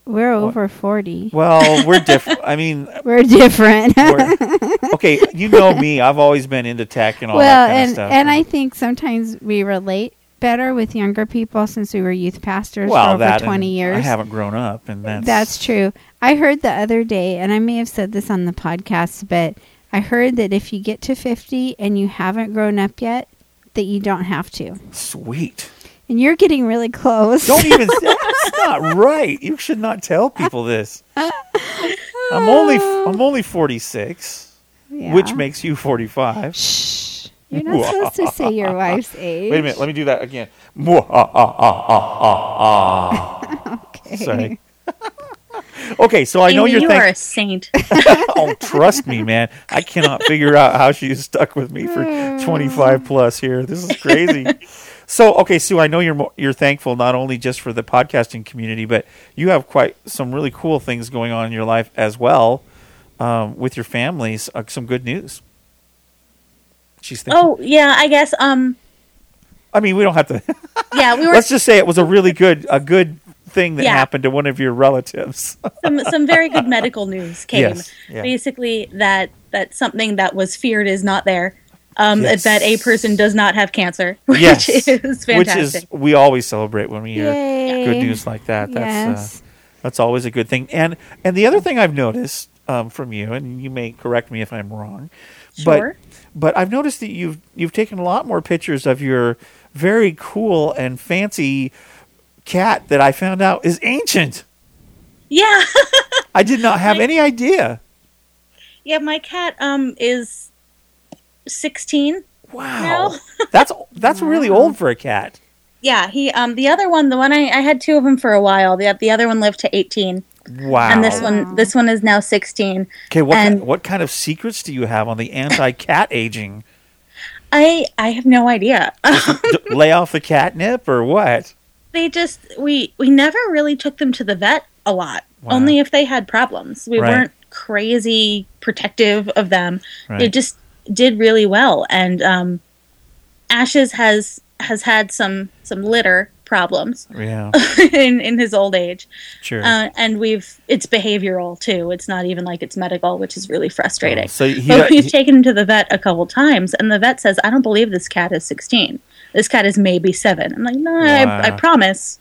We're over 40. Well, we're different. I mean, We're different. we're- okay, you know me. I've always been into tech and all well, that kind and of stuff. and I think sometimes we relate better with younger people since we were youth pastors well, for over that 20 years. I haven't grown up, and that's That's true. I heard the other day, and I may have said this on the podcast, but I heard that if you get to 50 and you haven't grown up yet, that you don't have to. sweet. And you're getting really close. Don't even. that's not right. You should not tell people this. I'm only I'm only 46, Yeah. which makes you 45. Shh. You're not supposed to say your wife's age. Wait a minute. Let me do that again. Okay. Sorry. Okay, so I know you're you thank- are a saint oh, trust me, man. I cannot figure out how she's stuck with me for 25 plus here. This is crazy. so, okay, Sue, I know you're mo- you're thankful not only just for the podcasting community, but you have quite some really cool things going on in your life as well um, with your families. Uh, some good news. She's thinking. oh yeah i guess um I mean, we don't have to. yeah we were Let's just say it was a really good a good thing that Yeah. happened to one of your relatives. some some very good medical news came. Yes, yeah. Basically, that that something that was feared is not there. Um, Yes. That a person does not have cancer, which yes, is fantastic. which is we always celebrate when we hear Yay. good news like that. That's Yes. uh, that's always a good thing. And and the other thing I've noticed um, from you, and you may correct me if I'm wrong, Sure. but but I've noticed that you've you've taken a lot more pictures of your very cool and fancy cat that I found out is ancient. yeah, I did not have My- any idea. yeah. My cat um is sixteen. Wow, now. that's that's really old for a cat. Yeah, he um the other one, the one I, I had two of them for a while. The the other one lived to eighteen, Wow. and this one this one is now sixteen. Okay, what and- what kind of secrets do you have on the anti-cat aging? I I have no idea. Lay off the catnip or what? They just we we never really took them to the vet a lot. Wow. Only if they had problems. We Right. weren't crazy protective of them. Right. It just did really well. And um, Ashes has has had some some litter problems Yeah, in in his old age, sure. uh, and we've it's behavioral too. It's not even like it's medical, which is really frustrating. Oh, so he, but we've he- taken him to the vet a couple times, and the vet says, "I don't believe this cat is 16. This cat is maybe seven. I'm like, "No, Wow. I, I promise,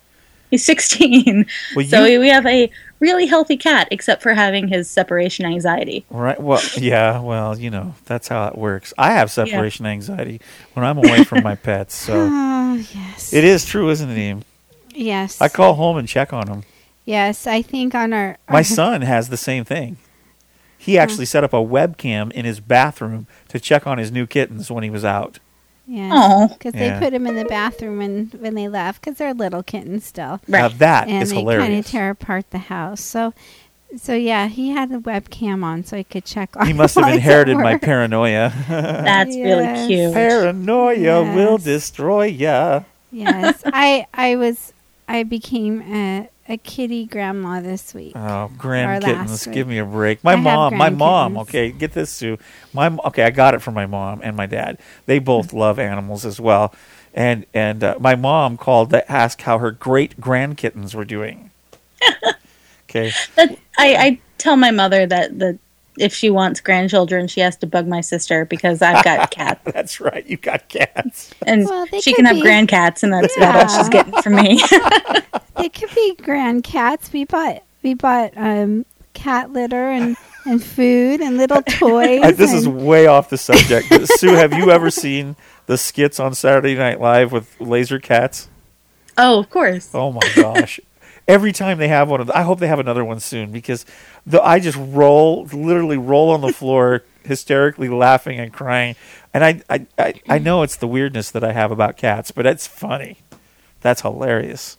he's 16." well, so you, we have a really healthy cat, except for having his separation anxiety. right? Well, yeah. Well, you know that's how it works. I have separation anxiety when I'm away from my pets. So Oh, yes. it is true, isn't it, Eam? Yes. I call home and check on them. Yes, I think on our. My son has the same thing. He actually set up a webcam in his bathroom to check on his new kittens when he was out. Yeah. Oh, Because Yeah. they put them in the bathroom when, when they left because they're little kittens still. Now Right. that and is they kind hilarious. of tear apart the house. So, so yeah, he had the webcam on so he could check on. he must have while he's at inherited my paranoia. that's Yes. really cute. paranoia will Yes. destroy ya. yes, I I was I became a, a kitty grandma this week. Oh, grand kittens, week. give me a break. My I have mom, my mom. kittens. Okay, get this, Sue. My m- okay, I got it from my mom and my dad. They both love animals as well, and and uh, my mom called to ask how her great grand kittens were doing. okay, That, I, I tell my mother that that if she wants grandchildren, she has to bug my sister because I've got cats, that's right. You got cats. and Well, she could can have be- grandcats, and that's about all she's getting from me. They could be grand cats. We bought we bought um, cat litter and, and food and little toys. Uh, this is way off the subject. but Sue, have you ever seen the skits on Saturday Night Live with laser cats? oh, of course. Oh my gosh. Every time they have one of the, I hope they have another one soon because the I just roll literally roll on the floor hysterically laughing and crying. And I, I, I, I know it's the weirdness that I have about cats, but it's funny. That's hilarious.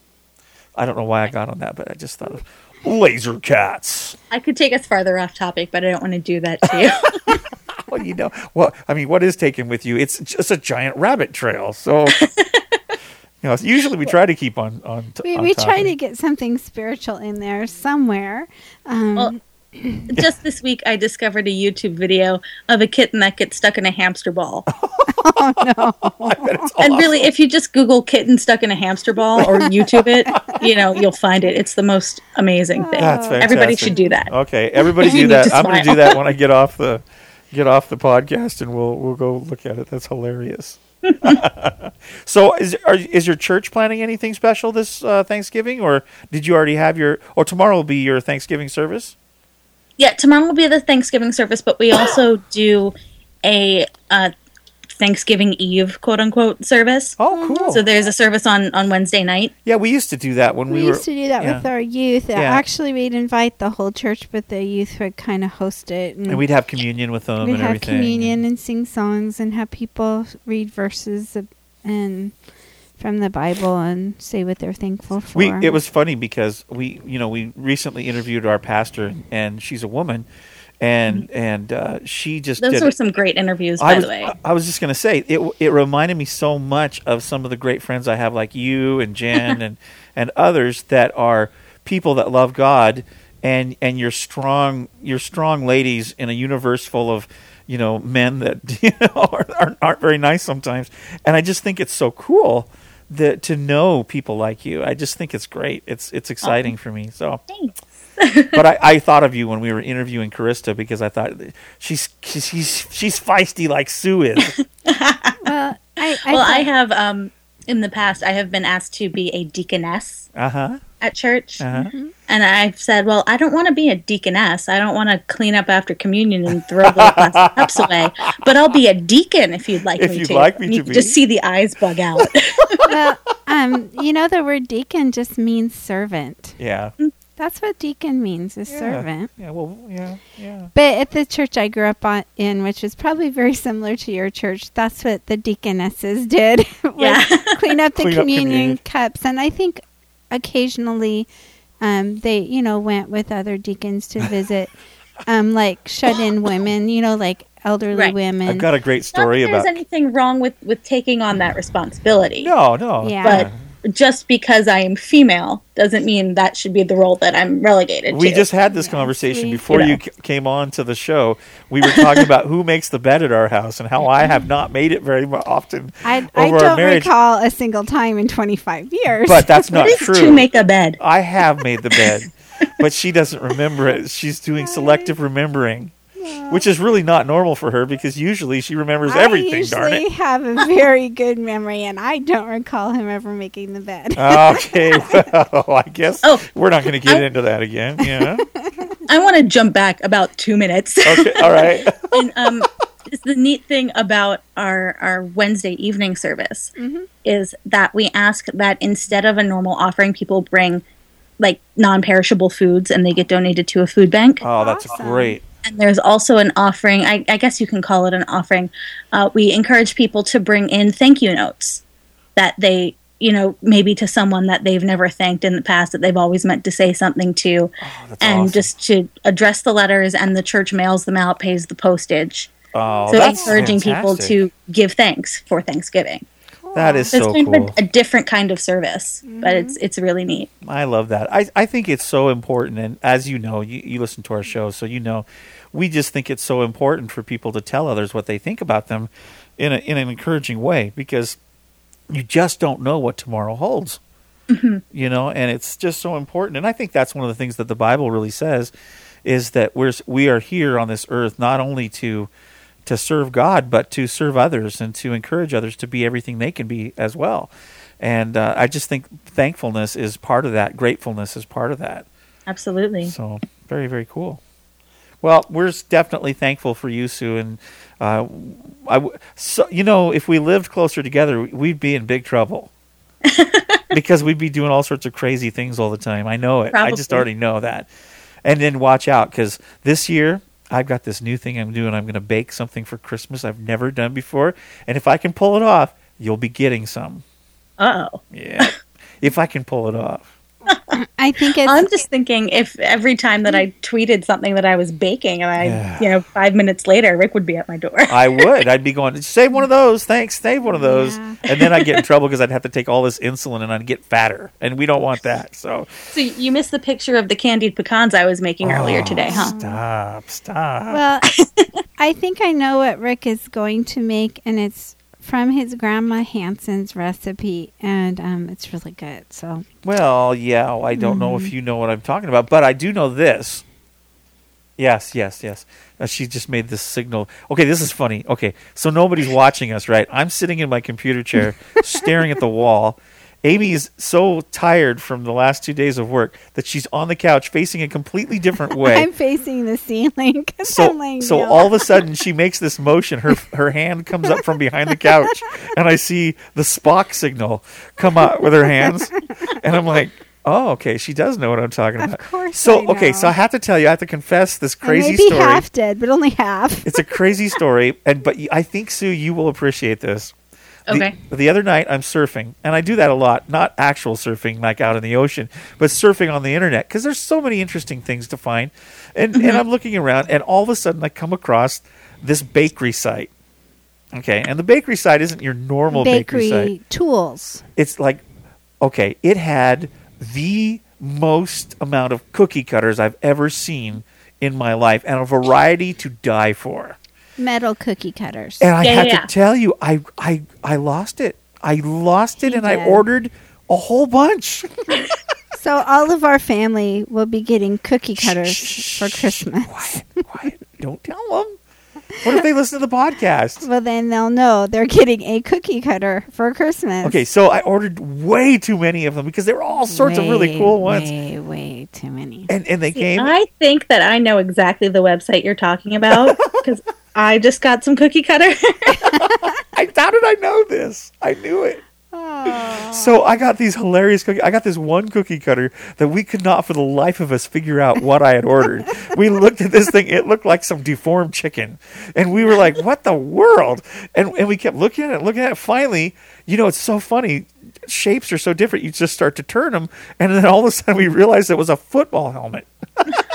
I don't know why I got on that, but I just thought of laser cats. I could take us farther off topic, but I don't want to do that to you. Well, you know, well, I mean, what is Take Him With You? It's just a giant rabbit trail. So, you know, usually we try to keep on on. T- we on we try to get something spiritual in there somewhere. Um, Well, Just this week, I discovered a YouTube video of a kitten that gets stuck in a hamster ball. No, And really, if you just Google "kitten stuck in a hamster ball" or YouTube it, you know you'll find it. It's the most amazing thing. That's fantastic. Everybody should do that. Okay, everybody do that. to I'm going to do that when I get off the get off the podcast, and we'll we'll go look at it. That's hilarious. so, is are, is your church planning anything special this uh, Thanksgiving, or did you already have your? Or tomorrow will be your Thanksgiving service. Yeah, tomorrow will be the Thanksgiving service, but we also do a uh, Thanksgiving Eve, quote unquote, service. Oh, cool. So there's a service on on Wednesday night. Yeah, we used to do that when we, we were. used to do that yeah. with our youth. Yeah. Actually, we'd invite the whole church, but the youth would kind of host it, and we'd have communion with them we'd and have everything. communion and sing songs and have people read verses and from the Bible and say what they're thankful for. We it was funny because we you know we recently interviewed our pastor and she's a woman, and and uh, she just Those did were it. some great interviews, by was, the way. I- was just going to say it. It reminded me so much of some of the great friends I have, like you and Jen and and others that are people that love God, and and you're strong. You're strong ladies in a universe full of you know men that you know aren't, aren't, aren't very nice sometimes. And I just think it's so cool that to know people like you. I just think it's great. It's it's exciting for me. So. Thanks. But I, I thought of you when we were interviewing Carista because I thought she's she's she's, she's feisty like Sue is. well, I, I well, I have um in the past I have been asked to be a deaconess Uh huh. at church, Uh-huh. and I've said, well, I don't want to be a deaconess. I don't want to clean up after communion and throw the plastic cups away. But I'll be a deacon if you'd like If me you'd to. like me And you to can be. Just see the eyes bug out. well, um, you know, the word deacon just means servant. Yeah. That's what deacon means, is Yeah. servant. Yeah. Well. Yeah. Yeah. But at the church I grew up on, in, which is probably very similar to your church, that's what the deaconesses did. yeah. clean up the Clean up communion communion. cups. And I think occasionally um, they, you know, went with other deacons to visit, um, like shut-in women, you know, like elderly Right. women. I've got a great Not story about. there's anything wrong with with taking on that responsibility. No. No. Yeah. But just because I am female doesn't mean that should be the role that I'm relegated We to. just had this Yeah, conversation we- before You you know. c- came on to the show. We were talking about who makes the bed at our house and how I have not made it very often I, I over our don't marriage. recall a single time in 25 years. But that's not What is true. to make a bed? I have made the bed, but she doesn't remember it. She's doing selective remembering, which is really not normal for her because usually she remembers everything. I usually Darn it. have a very good memory, and I don't recall him ever making the bed. Okay, well, I guess Oh, we're not going to get I- into that again. Yeah. I want to jump back about two minutes. Okay. All right. and um, it's the neat thing about our our Wednesday evening service is that we ask that instead of a normal offering, people bring like non-perishable foods, and they get donated to a food bank. Oh, that's Awesome. great. And there's also an offering. I, I guess you can call it an offering. Uh, we encourage people to bring in thank you notes that they, you know, maybe to someone that they've never thanked in the past that they've always meant to say something to, Oh, and awesome. just to address the letters. And the church mails them out, pays the postage. oh, so that's encouraging people to give thanks for Thanksgiving. Cool. That is It's so kind cool. of a, a different kind of service, but it's mm-hmm. it's really neat. I love that. I, I think it's so important. And as you know, you, you listen to our show, so you know, we just think it's so important for people to tell others what they think about them in, a, in an encouraging way because you just don't know what tomorrow holds. Mm-hmm. You know, and it's just so important. And I think that's one of the things that the Bible really says is that we're we are here on this earth not only to to serve God, but to serve others and to encourage others to be everything they can be as well. And uh, I just think thankfulness is part of that. Gratefulness is part of that. Absolutely. So very, very cool. Well, we're definitely thankful for you, Sue, and uh, I w- so you know if we lived closer together, we'd be in big trouble because we'd be doing all sorts of crazy things all the time. I know it. I just already know that. And then watch out because this year I've got this new thing I'm doing. I'm going to bake something for Christmas I've never done before, and if I can pull it off, you'll be getting some. Oh. Yeah, if I can pull it off. I think it's I'm just thinking if every time that I tweeted something that I was baking and I, Yeah. you know, five minutes later, Rick would be at my door. I would. I'd be going, save one of those. Thanks. Save one of those. Yeah. And then I'd get in trouble because I'd have to take all this insulin and I'd get fatter. And we don't want that. So So you missed the picture of the candied pecans I was making earlier today, huh? stop, stop. well. I think I know what Rick is going to make, and it's from his grandma Hanson's recipe, and um, it's really good. So Well, yeah, I don't know Mm-hmm. if you know what I'm talking about, but I do know this. Yes, yes, yes. Uh, she just made this signal. Okay, this is funny. Okay, so nobody's watching us, right? I'm sitting in my computer chair, staring at the wall. Amy is so tired from the last two days of work that she's on the couch facing a completely different way. I'm facing the ceiling. so so down. all of a sudden she makes this motion her her hand comes up from behind the couch and i see the spock signal come out with her hands and i'm like oh okay she does know what i'm talking about. Of course so okay so i have to tell you i have to confess this crazy may be story half dead, but only half. it's a crazy story and but I think sue you will appreciate this Okay. the other night I'm surfing, and I do that a lot. Not actual surfing like out in the ocean, but surfing on the internet because there's so many interesting things to find. And and mm-hmm. I'm looking around, and all of a sudden I come across this bakery site. Okay, and the bakery site isn't your normal bakery, Bakery site. tools. It's like, okay, it had the most amount of cookie cutters I've ever seen in my life, and a variety to die for. Metal cookie cutters. And I Yeah, have yeah, yeah. to tell you, I I I lost it. I lost it, He and I ordered a whole bunch. So all of our family will be getting cookie cutters for Christmas. quiet, quiet. Don't tell them. What if they listen to the podcast? Well, then they'll know they're getting a cookie cutter for Christmas. Okay, so I ordered way too many of them because they were all sorts of really cool ones, Way, way too many. and and they came. I think that I know exactly the website you're talking about because I just got some cookie cutter. I, how did I know this? I knew it. So I got these hilarious cookies. I got this one cookie cutter that we could not, for the life of us, figure out what I had ordered. we looked at this thing; it looked like some deformed chicken, and we were like, "What the world?" And and we kept looking at it, looking at it. Finally, you know, it's so funny. Shapes are so different. You just start to turn them, and then all of a sudden, we realized it was a football helmet.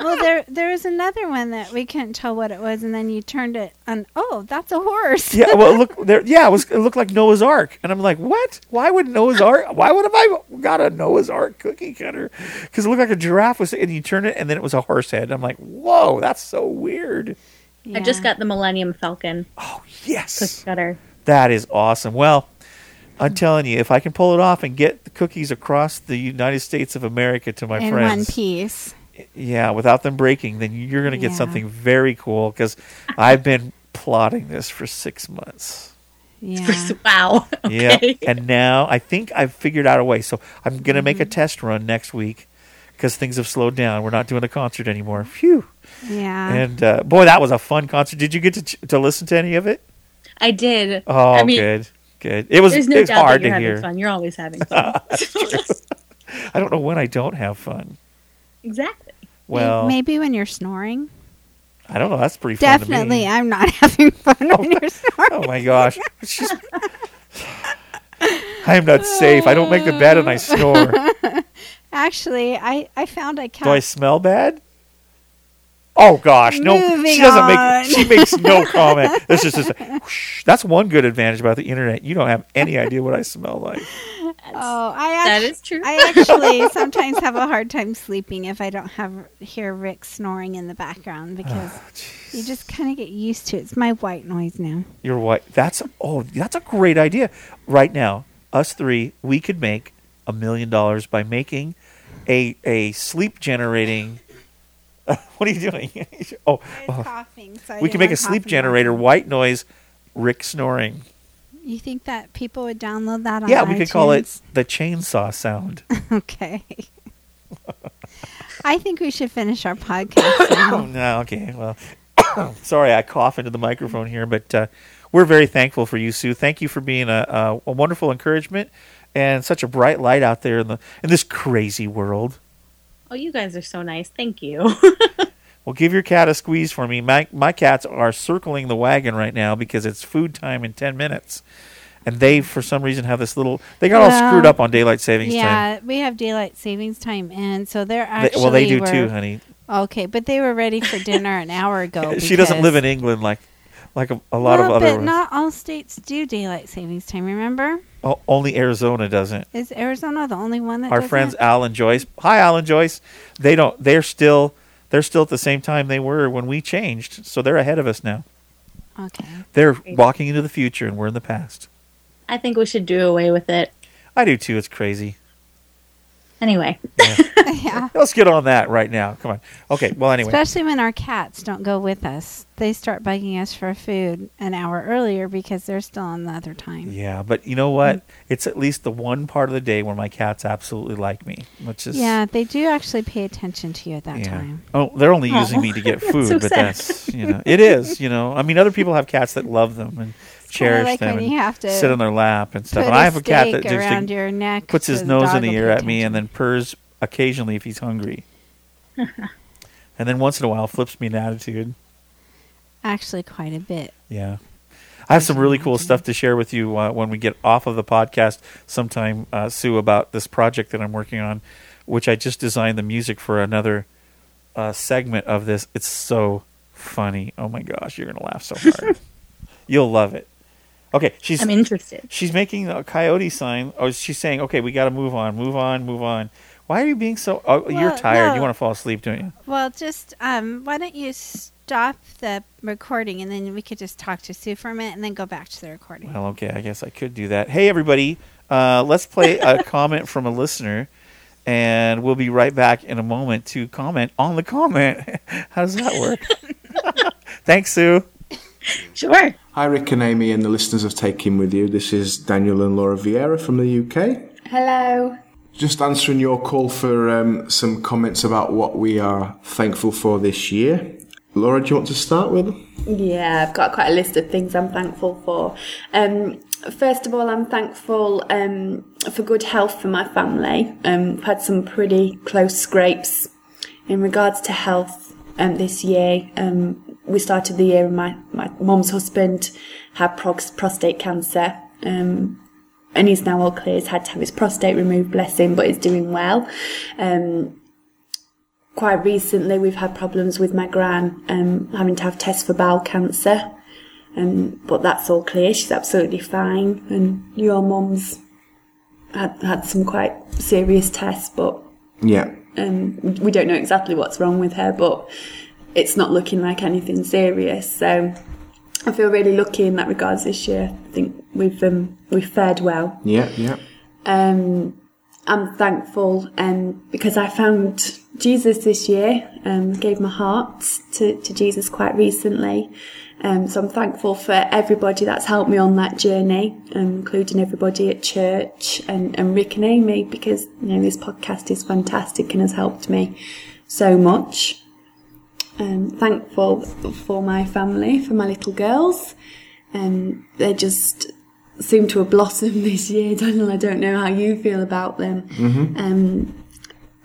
well, there there was another one that we couldn't tell what it was, and then you turned it on. Oh, that's a horse. Yeah, well, look there. Yeah, it was. It looked like Noah's Ark, and I'm like, what? Why would Noah's Ark? Why would have I got a Noah's Ark cookie cutter? Because it looked like a giraffe was, and you turn it, and then it was a horse head. I'm like, whoa, that's so weird. I just got the Millennium Falcon Oh Yes, cutter. that is awesome. Well, I'm telling you, if I can pull it off and get the cookies across the United States of America to my in friends, one piece. Yeah, without them breaking, then you're going to get Yeah. something very cool. Because I've been plotting this for six months. Yeah. Wow. Yeah, and now I think I've figured out a way. So I'm gonna make a Mm-hmm. test run next week because things have slowed down. We're not doing a concert anymore. Phew! Yeah. And uh, boy, that was a fun concert. Did you get to ch- to listen to any of it? I did. Oh, I mean, good, good. It was There's no it was doubt hard that you're to having hear. fun. You're always having fun. I don't know when I don't have fun. exactly. Well, maybe when you're snoring. I don't know. That's pretty fun to Definitely, me. I'm not having fun when oh you're snoring. Oh my gosh! Just- I am not safe. I don't make the bed and I snore. Actually, I I found I can Do I smell bad? Oh gosh, no, Moving she doesn't on. make. She makes no comment. This is just. A, whoosh. That's one good advantage about the internet. You don't have any idea what I smell like. Oh, I That act- is true. I actually sometimes have a hard time sleeping if I don't have hear Rick snoring in the background ah, because you just kind of get used to it. It's my white noise now. You're white. That's oh, that's a great idea. Right now, us three, we could make a million dollars by making a a sleep generating. what are you doing? oh, oh. coughing, so we can make a sleep generator, white noise, Rick snoring. You think that people would download that on Yeah, we could call it the chainsaw sound. okay. I think we should finish our podcast. now. Oh, no, okay. Well, sorry, I cough into the microphone here, but uh, we're very thankful for you, Sue. Thank you for being a, a, a wonderful encouragement and such a bright light out there in the in this crazy world. Oh, you guys are so nice. Thank you. Well, give your cat a squeeze for me. My my cats are circling the wagon right now because it's food time in ten minutes, and they for some reason have this little. They got all screwed up on daylight savings time. yeah, we have daylight savings time, and so they're They- actually well, they do were- too, honey. Okay, but they were ready for dinner an hour ago. she doesn't live in England like like a, a lot well, of other. But not all states do daylight savings time. Remember, o- only Arizona doesn't. is Arizona the only one that Our doesn't? friends Al and Joyce. Hi, Al and Joyce. They don't. They're still. They're still at the same time they were when we changed. So they're ahead of us now. Okay. They're walking into the future, and we're in the past. I think we should do away with it. I do too. It's crazy. Anyway, yeah. Let's get on that right now. Come on. Okay. Well, anyway. Especially when our cats don't go with us. They start bugging us for food an hour earlier because they're still on the other time. Yeah, but you know what? It's at least the one part of the day where my cats absolutely like me, which is Yeah, they do actually pay attention to you at that yeah. time. Oh, they're only Aw, using oh. me to get that's food, so but sad. that's you know, it is. You know, I mean, other people have cats that love them and cherish like them when and you have to sit on their lap and stuff. And I have a cat that steak just around your neck puts his nose in the air at me and then purrs occasionally if he's hungry. and then once in a while flips me an attitude. Actually, quite a bit. Yeah. I have some really cool stuff to share with you uh, when we get off of the podcast sometime, uh, Sue, about this project that I'm working on, which I just designed the music for another uh, segment of this. It's so funny. Oh my gosh, you're going to laugh so hard. You'll love it. Okay, she's I'm interested. she's making a coyote sign. Oh, she's saying, "Okay, we got to move on, move on, move on." Why are you being so? Oh, you're Well, tired. You want to fall asleep, don't you? Well, just um, why don't you stop the recording and then we could just talk to Sue for a minute and then go back to the recording. Well, okay, I guess I could do that. Hey, everybody, uh, let's play a comment from a listener, and we'll be right back in a moment to comment on the comment. How does that work? Thanks, Sue. Sure. Hi, Rick and Amy, and the listeners of Take Him With You. This is Daniel and Laura Vieira from the UK. Hello. Just answering your call for um, some comments about what we are thankful for this year. Laura, do you want to start with? Yeah, I've got quite a list of things I'm thankful for. Um, first of all, I'm thankful um, for good health for my family. Um, I've had some pretty close scrapes in regards to health um, this year. Um, we started the year and my, my mum's husband had prox- prostate cancer. Um, and he's now all clear. He's had to have his prostate removed, bless him, but he's doing well. Um, quite recently, we've had problems with my gran um, having to have tests for bowel cancer, um, but that's all clear. She's absolutely fine. And your mum's had had some quite serious tests, but Yeah. um, we don't know exactly what's wrong with her, but it's not looking like anything serious. So I feel really lucky in that regards this year. I think we've um, we've fared well. Yeah, yeah. Um, I'm thankful um, because I found Jesus this year. Um, gave my heart to, to Jesus quite recently. Um, so I'm thankful for everybody that's helped me on that journey, um, including everybody at church and, and Rick and Amy, because you know this podcast is fantastic and has helped me so much. Um, thankful for my family, for my little girls. Um, they just seem to have blossomed this year. Daniel, I don't know how you feel about them. Mhm. Um,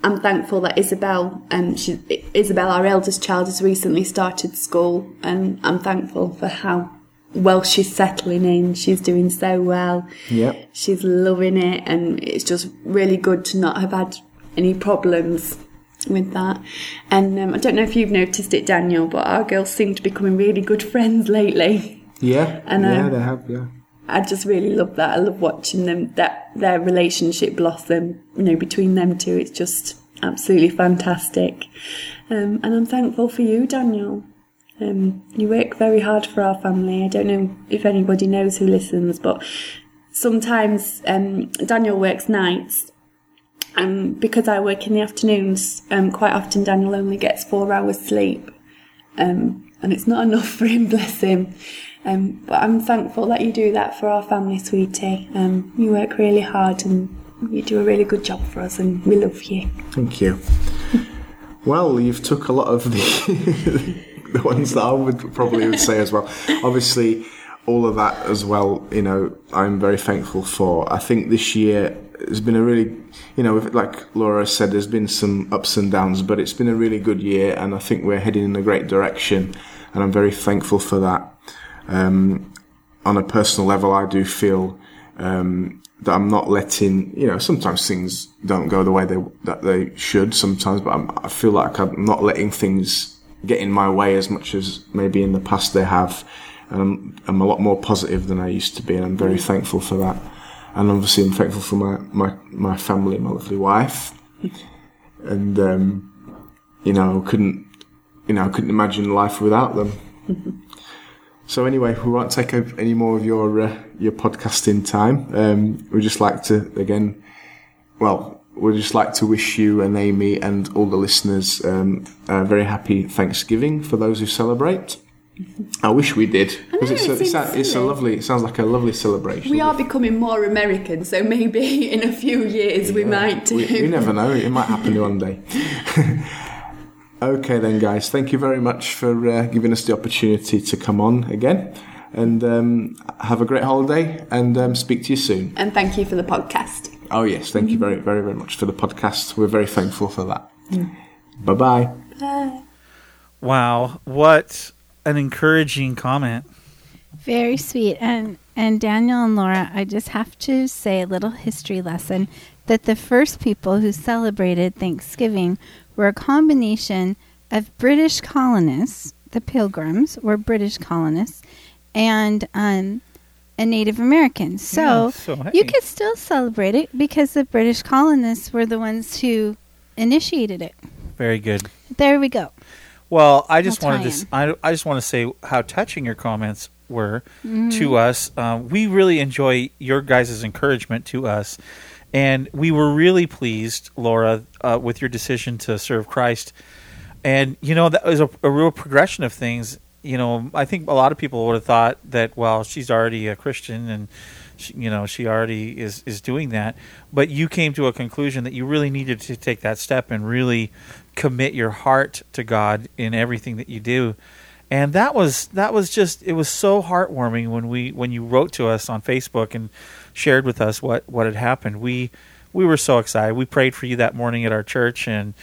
I'm thankful that Isabel, um, she, Isabel, our eldest child, has recently started school, and I'm thankful for how well she's settling in. She's doing so well. Yeah. She's loving it, and it's just really good to not have had any problems with that. And um, I don't know if you've noticed it, Daniel, but our girls seem to be becoming really good friends lately. Yeah, And, yeah, um, they have. Yeah, I just really love that. I love watching them that their relationship blossom. You know, between them two, it's just absolutely fantastic. Um, and I'm thankful for you, Daniel. Um, you work very hard for our family. I don't know if anybody knows who listens, but sometimes um, Daniel works nights. And because I work in the afternoons, um, quite often Daniel only gets four hours sleep. Um, and it's not enough for him, bless him. Um, but I'm thankful that you do that for our family, sweetie. Um, you work really hard and you do a really good job for us, and we love you. thank you. well, you've took a lot of the the ones that I would probably would say as well. Obviously, all of that as well. You know, I'm very thankful for. I think this year has been a really, you know, like Laura said, there's been some ups and downs, but it's been a really good year, and I think we're heading in a great direction, and I'm very thankful for that. Um, on a personal level, I do feel um, that I'm not letting, you know, sometimes things don't go the way they that they should sometimes, but I'm, I feel like I'm not letting things get in my way as much as maybe in the past they have, and I'm, I'm a lot more positive than I used to be, and I'm very thankful for that. And obviously, I'm thankful for my my my family, my lovely wife, and um, you know, couldn't, you know, I couldn't imagine life without them. So anyway, we won't take up any more of your uh, your podcasting time. Um, we'd just like to again, well, we'd just like to wish you and Amy and all the listeners um, a very happy Thanksgiving for those who celebrate. I wish we did because know, it's a, it's, a, it's a lovely. It sounds like a lovely celebration. We are becoming more American, so maybe in a few years we might do. We, we never know. It might happen one day. okay, then, guys. Thank you very much for uh, giving us the opportunity to come on again. And um, have a great holiday and um, speak to you soon. And thank you for the podcast. Oh, yes. Thank you very, very, very much for the podcast. We're very thankful for that. Bye bye. Bye. Wow, what an encouraging comment. Very sweet. And and Daniel and Laura, I just have to say a little history lesson that the first people who celebrated Thanksgiving were a combination of British colonists, the Pilgrims were British colonists, and um, a Native American. So, Yeah, so, you could still celebrate it because the British colonists were the ones who initiated it. Very good. There we go. Well, I just wanted to. I, I just want to say how touching your comments were Mhm. to us. Um, we really enjoy your guys' encouragement to us, and we were really pleased, Laura, uh, with your decision to serve Christ. And you know that was a, a real progression of things. You know, I think a lot of people would have thought that, well, she's already a Christian and. She, you know, she already is is doing that, but you came to a conclusion that you really needed to take that step and really commit your heart to God in everything that you do. And that was that was just it was so heartwarming when we when you wrote to us on Facebook and shared with us what what had happened. We we were so excited. We prayed for you that morning at our church and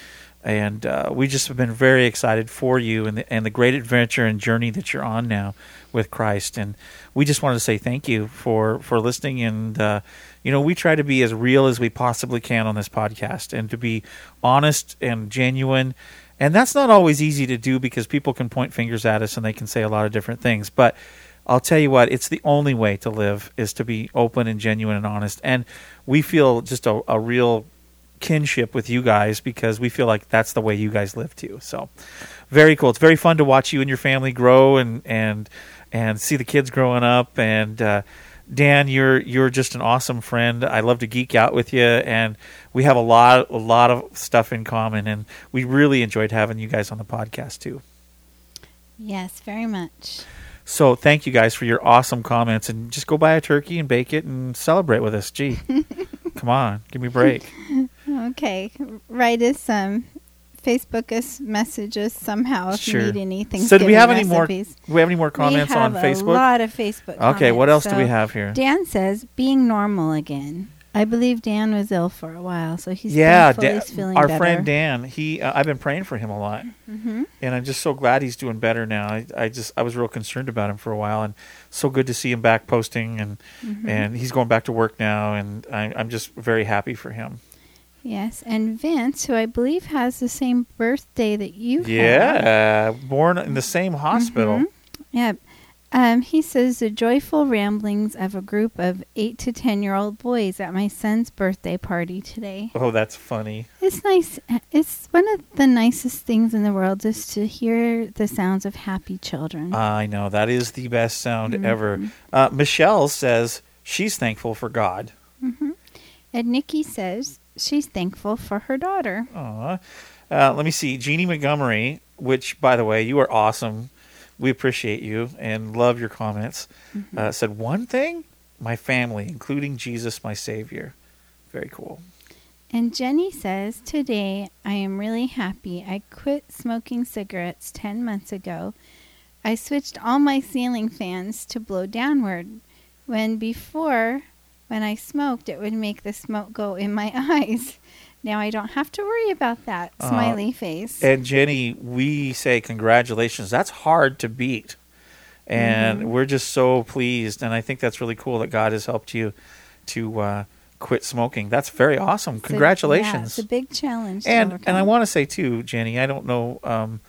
and uh, we just have been very excited for you and the, and the great adventure and journey that you're on now with Christ. And we just wanted to say thank you for for listening. And uh, you know, we try to be as real as we possibly can on this podcast and to be honest and genuine. And that's not always easy to do because people can point fingers at us and they can say a lot of different things. But I'll tell you what, it's the only way to live is to be open and genuine and honest. And we feel just a, a real kinship with you guys because we feel like that's the way you guys live too. So very cool. It's very fun to watch you and your family grow and and and see the kids growing up and uh Dan, you're you're just an awesome friend. I love to geek out with you, and we have a lot a lot of stuff in common. And we really enjoyed having you guys on the podcast too. Yes, very much. So thank you guys for your awesome comments, and just go buy a turkey and bake it and celebrate with us. Gee, come on, give me a break. Okay, write us um, Facebook us, message us somehow if Sure. you need anything. So do we have any more? Do we have any more comments we have on Facebook? A lot of Facebook. Okay, what else do we have here? Dan says being normal again. I believe Dan was ill for a while, so he's yeah, thankful Dan, he's feeling our better. friend Dan. He, uh, I've been praying for him a lot, Mhm. and I'm just so glad he's doing better now. I, I just, I was real concerned about him for a while, and so good to see him back posting, and Mhm. and he's going back to work now, and I, I'm just very happy for him. Yes, and Vince, who I believe has the same birthday that you have. Yeah, born in the same hospital. Mhm. Yep. Um, he says the joyful ramblings of a group of eight to ten year old boys at my son's birthday party today. Oh, that's funny. It's nice. It's one of the nicest things in the world is to hear the sounds of happy children. I know that is the best sound Mm-hmm. ever. Uh, Michelle says she's thankful for God. hmm And Nikki says she's thankful for her daughter. Aw. Uh, let me see. Jeannie Montgomery, which, by the way, you are awesome. We appreciate you and love your comments. Mm-hmm. Uh, said one thing my family, including Jesus, my Savior. Very cool. And Jenny says, Today I am really happy. I quit smoking cigarettes 10 months ago. I switched all my ceiling fans to blow downward. When before, when I smoked, it would make the smoke go in my eyes. Now I don't have to worry about that. Uh, Smiley face. And Jenny, we say congratulations. That's hard to beat. And Mhm. we're just so pleased. And I think that's really cool that God has helped you to uh, quit smoking. That's very awesome. It's a- Congratulations. yeah, it's a big challenge. and and I want to say too, Jenny, I don't know um,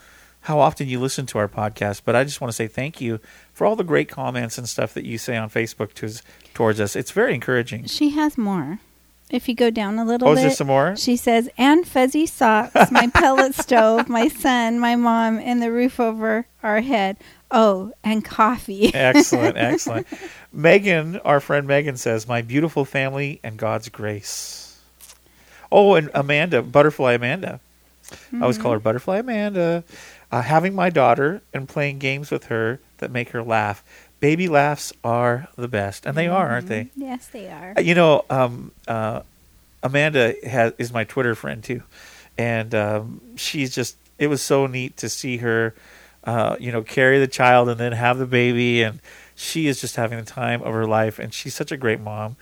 how often you listen to our podcast, but I just want to say thank you for all the great comments and stuff that you say on Facebook to, towards us. It's very encouraging. She has more. If you go down a little Oh, bit, is there some more? She says, "And fuzzy socks, my pellet stove, my son, my mom, and the roof over our head. Oh, and coffee." excellent, excellent. Megan, our friend Megan says, "My beautiful family and God's grace." Oh, and Amanda, Butterfly Amanda. I always call mm-hmm. her Butterfly Amanda. Uh, having my daughter and playing games with her that make her laugh. Baby laughs are the best, and they are, aren't they? yes, they are. Uh, You know, um, uh, Amanda has, is my Twitter friend too, and um, she's just. It was so neat to see her, uh, you know, carry the child and then have the baby, and she is just having the time of her life, and she's such a great mom.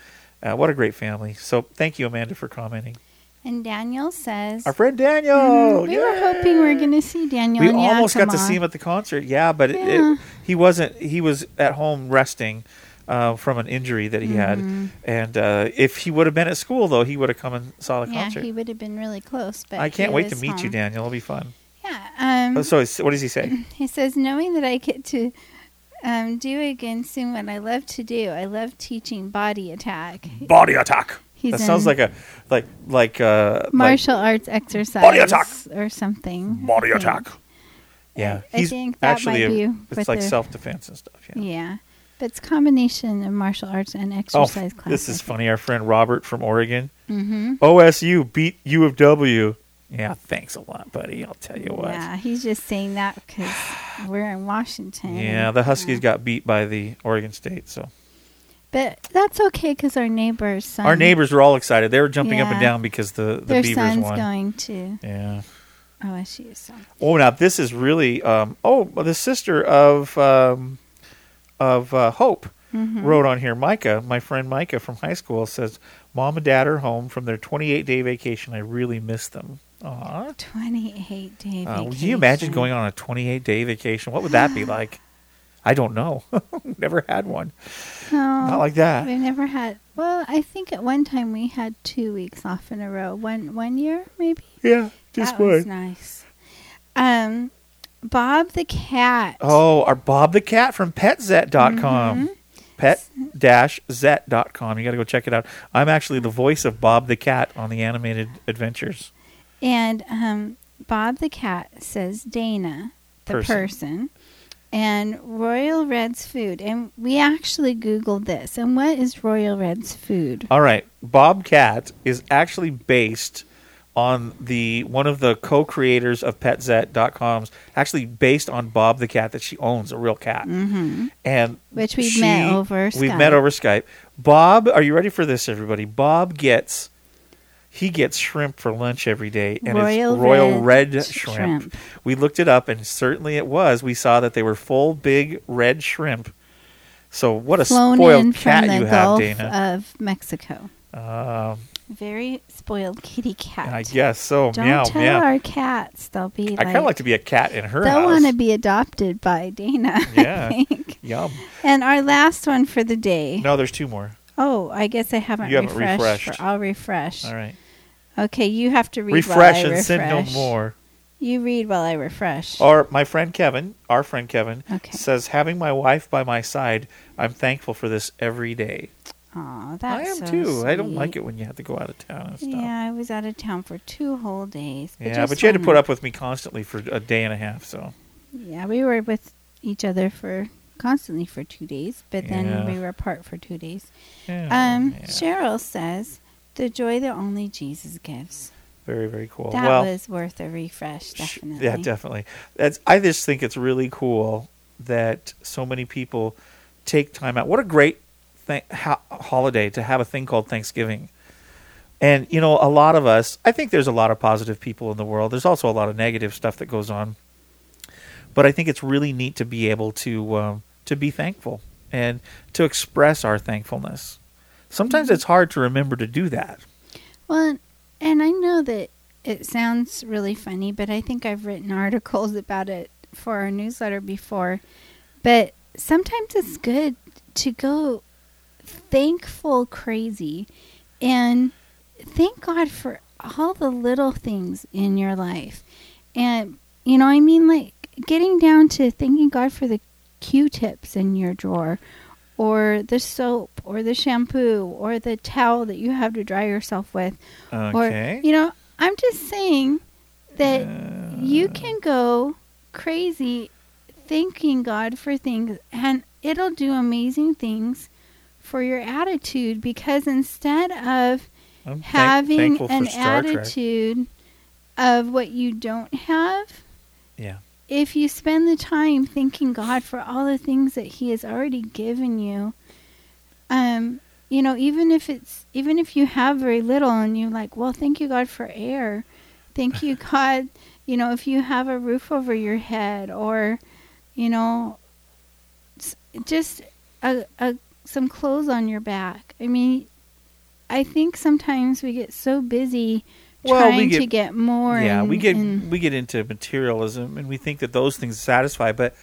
Uh, what a great family! So thank you, Amanda, for commenting. And Daniel says, Our friend Daniel. Mhm, we were hoping we were going to see Daniel. we almost got to see him at the concert. Yeah, but Yeah. it, he wasn't. He was at home resting uh, from an injury that he Mhm. had, and uh, if he would have been at school, though, he would have come and saw the concert. Yeah, concert. he would have been really close. But I can't wait to meet you. Daniel. It'll be fun. Yeah. Um, Oh, so, what does he say? He says, knowing that I get to um, do again soon what I love to do. I love teaching body attack. Body attack. He's that sounds like a like like uh like martial arts exercise Body attack. or something. Body attack. Yeah, I he's think that actually might a- be it's like self defense and stuff. Yeah. Yeah. But it's a combination of martial arts and Oh, exercise classes. this is funny. Our friend Robert from Oregon. Mhm. OSU beat U of W. Yeah, thanks a lot, buddy. I'll tell you what. Yeah, he's just saying that because we're in Washington. Yeah, the Huskies got beat by the Oregon State. So But that's okay because our neighbor's son. our neighbors were all excited. They were jumping up and Yeah. down because the the Their Beavers son's won. going to Yeah. OSU. So. Oh, now this is really. Um, oh, the sister of um, of uh, Hope Mhm. wrote on here. Micah, my friend Micah from high school, says, "Mom and Dad are home from their 28 day vacation. I really miss them." Aw. 28 day Uh, would you imagine going on a 28 day vacation? What would that be like? I don't know. Never had one. No, Not like that. We never had. Well, I think at one time we had two weeks off in a row. One one year, maybe. Yeah, just that was nice. Um, Bob the cat. Oh, our Bob the Cat from PetZet.com. Mm-hmm. Pet-Zet.com. You got to go check it out. I'm actually the voice of Bob the Cat on the animated adventures. And um, Bob the cat says Dana, the Person. person. And Royal Red's food. And we actually Googled this. And what is Royal Red's food? All right, Bobcat is actually based on the one of the co-creators of PetZet.com's actually based on Bob the cat that she owns, a real cat. Mhm. And Which we've she- met over We've met over Skype. Bob, are you ready for this, everybody? Bob gets he gets shrimp for lunch every day, and Royal it's Royal Red Red, shrimp. shrimp. We looked it up, and certainly it was. We saw that they were full, big red shrimp. So what a Flown spoiled cat you have, Dana. of Mexico. Um, Very spoiled kitty cat. I guess so. Don't meow, tell meow. our cats. They'll be I like, kind of like to be a cat in her they'll want to be adopted by Dana. Yeah. I think. Yum. And our last one for the day. No, there's two more. Oh, I guess I haven't, You haven't refreshed. refreshed. I'll refresh. All right. Okay, you have to read refresh while I and refresh. sin no more. You read while I refresh. Or my friend Kevin, our friend Kevin, Okay. says, "Having my wife by my side, I'm thankful for this every day." Aw, that's I am so too. I don't like it when you have to go out of town and stuff. Yeah, I was out of town for two whole days. Yeah, but you had to put up with me constantly for a day and a half. So Yeah, we were with each other for constantly for two days, but then Yeah. we were apart for two days. Yeah, um, yeah. Cheryl says, "The joy that only Jesus gives." very, very cool. That well, was worth a refresh, definitely. Yeah, definitely. That's. I just think it's really cool that so many people take time out. What a great thing, ho- holiday to have a thing called Thanksgiving. And you know, a lot of us. I think there's a lot of positive people in the world. There's also a lot of negative stuff that goes on. But I think it's really neat to be able to um, to be thankful and to express our thankfulness. Sometimes it's hard to remember to do that. Well, and I know that it sounds really funny, but I think I've written articles about it for our newsletter before. But sometimes it's good to go thankful crazy and thank God for all the little things in your life. And, you know, I mean, like getting down to thanking God for the Q tips in your drawer or the soap or the shampoo or the towel that you have to dry yourself with. Okay. Or, you know, I'm just saying that you can go crazy thanking God for things and it'll do amazing things for your attitude because instead of I'm having an attitude of what you don't have, Yeah. if you spend the time thanking God for all the things that He has already given you, um, you know, even if it's even if you have very little and you're like, well, thank you God for air, thank you God, you know, if you have a roof over your head or, you know, just a, a some clothes on your back. I mean, I think sometimes we get so busy trying to get more. Yeah, and- we get we get into materialism, and we think that those things satisfy. But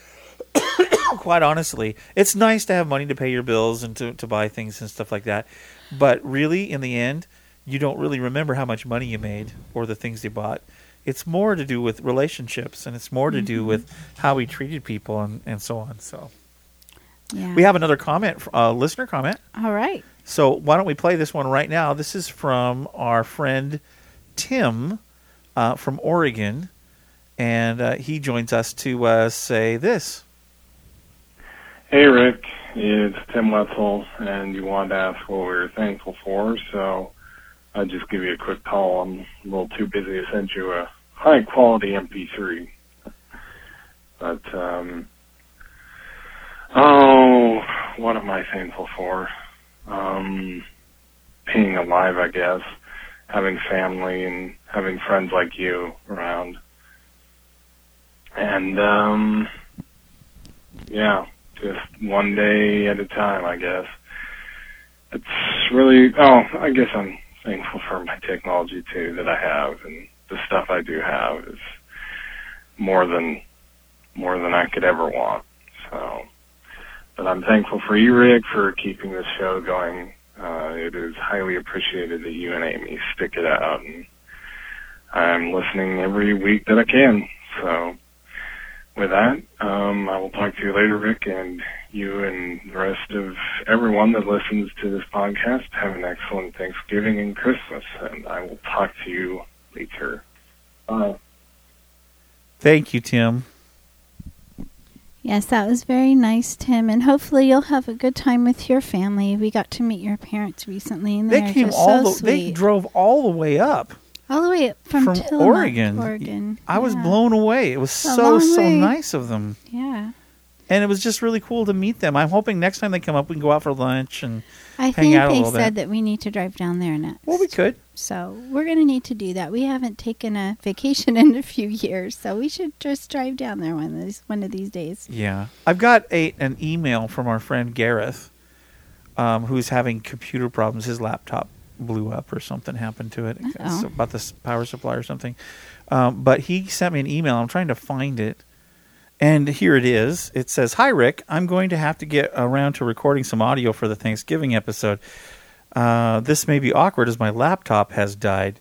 quite honestly, it's nice to have money to pay your bills and to to buy things and stuff like that. But really, in the end, you don't really remember how much money you made or the things you bought. It's more to do with relationships, and it's more to do Mhm. with how we treated people and, and so on. So yeah. we have another comment, a listener comment. All right. So why don't we play this one right now? This is from our friend Tim uh, from Oregon, and uh, he joins us to uh, say this. Hey Rick, it's Tim Wetzel, and you wanted to ask what we were thankful for, so I'll just give you a quick call. I'm a little too busy to send you a high quality MP3. But, um, oh, what am I thankful for? Um, being alive, I guess, having family and having friends like you around. And, um, yeah, just one day at a time, I guess. It's really, oh, I guess I'm thankful for my technology too that I have and the stuff I do have is more than, more than I could ever want. So, but I'm thankful for you, Rick, for keeping this show going. Uh, it is highly appreciated that you and Amy stick it out and I'm listening every week that I can. So, with that, um, I will talk to you later, Rick, and you and the rest of everyone that listens to this podcast have an excellent Thanksgiving and Christmas, and I will talk to you later. Bye. Thank you, Tim. Yes, that was very nice, Tim, and hopefully you'll have a good time with your family. We got to meet your parents recently, and They they're came just all so the, they drove all the way up all the way up from, from Tillamook, Oregon. Oregon. I was blown away. It was It's so so way. nice of them. Yeah, And it was just really cool to meet them. I'm hoping next time they come up, we can go out for lunch and I hang think out a little bit. I think they said that we need to drive down there next. Well, we could. So we're going to need to do that. We haven't taken a vacation in a few years, so we should just drive down there one of these one of these days. Yeah, I've got a an email from our friend Gareth, um, who's having computer problems. His laptop blew up or something happened to it. It's about the power supply or something. Um, but he sent me an email. I'm trying to find it, and here it is. It says, "Hi Rick, I'm going to have to get around to recording some audio for the Thanksgiving episode. Uh, this may be awkward as my laptop has died."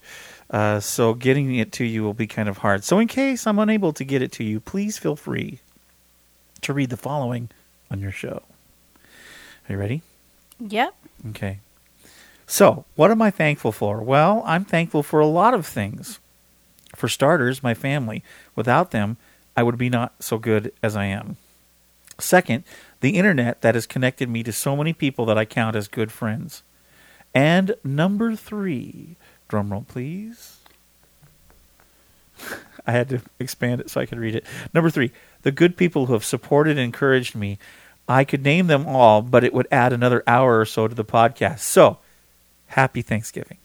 Uh, so getting it to you will be kind of hard. So in case I'm unable to get it to you, please feel free to read the following on your show. Are you ready? Yep. Okay. So, what am I thankful for? Well, I'm thankful for a lot of things. For starters, my family. Without them, I would be not so good as I am. Second, the internet that has connected me to so many people that I count as good friends. And number three, drum roll please. I had to expand it so I could read it. Number three, the good people who have supported and encouraged me. I could name them all, but it would add another hour or so to the podcast. So, happy Thanksgiving.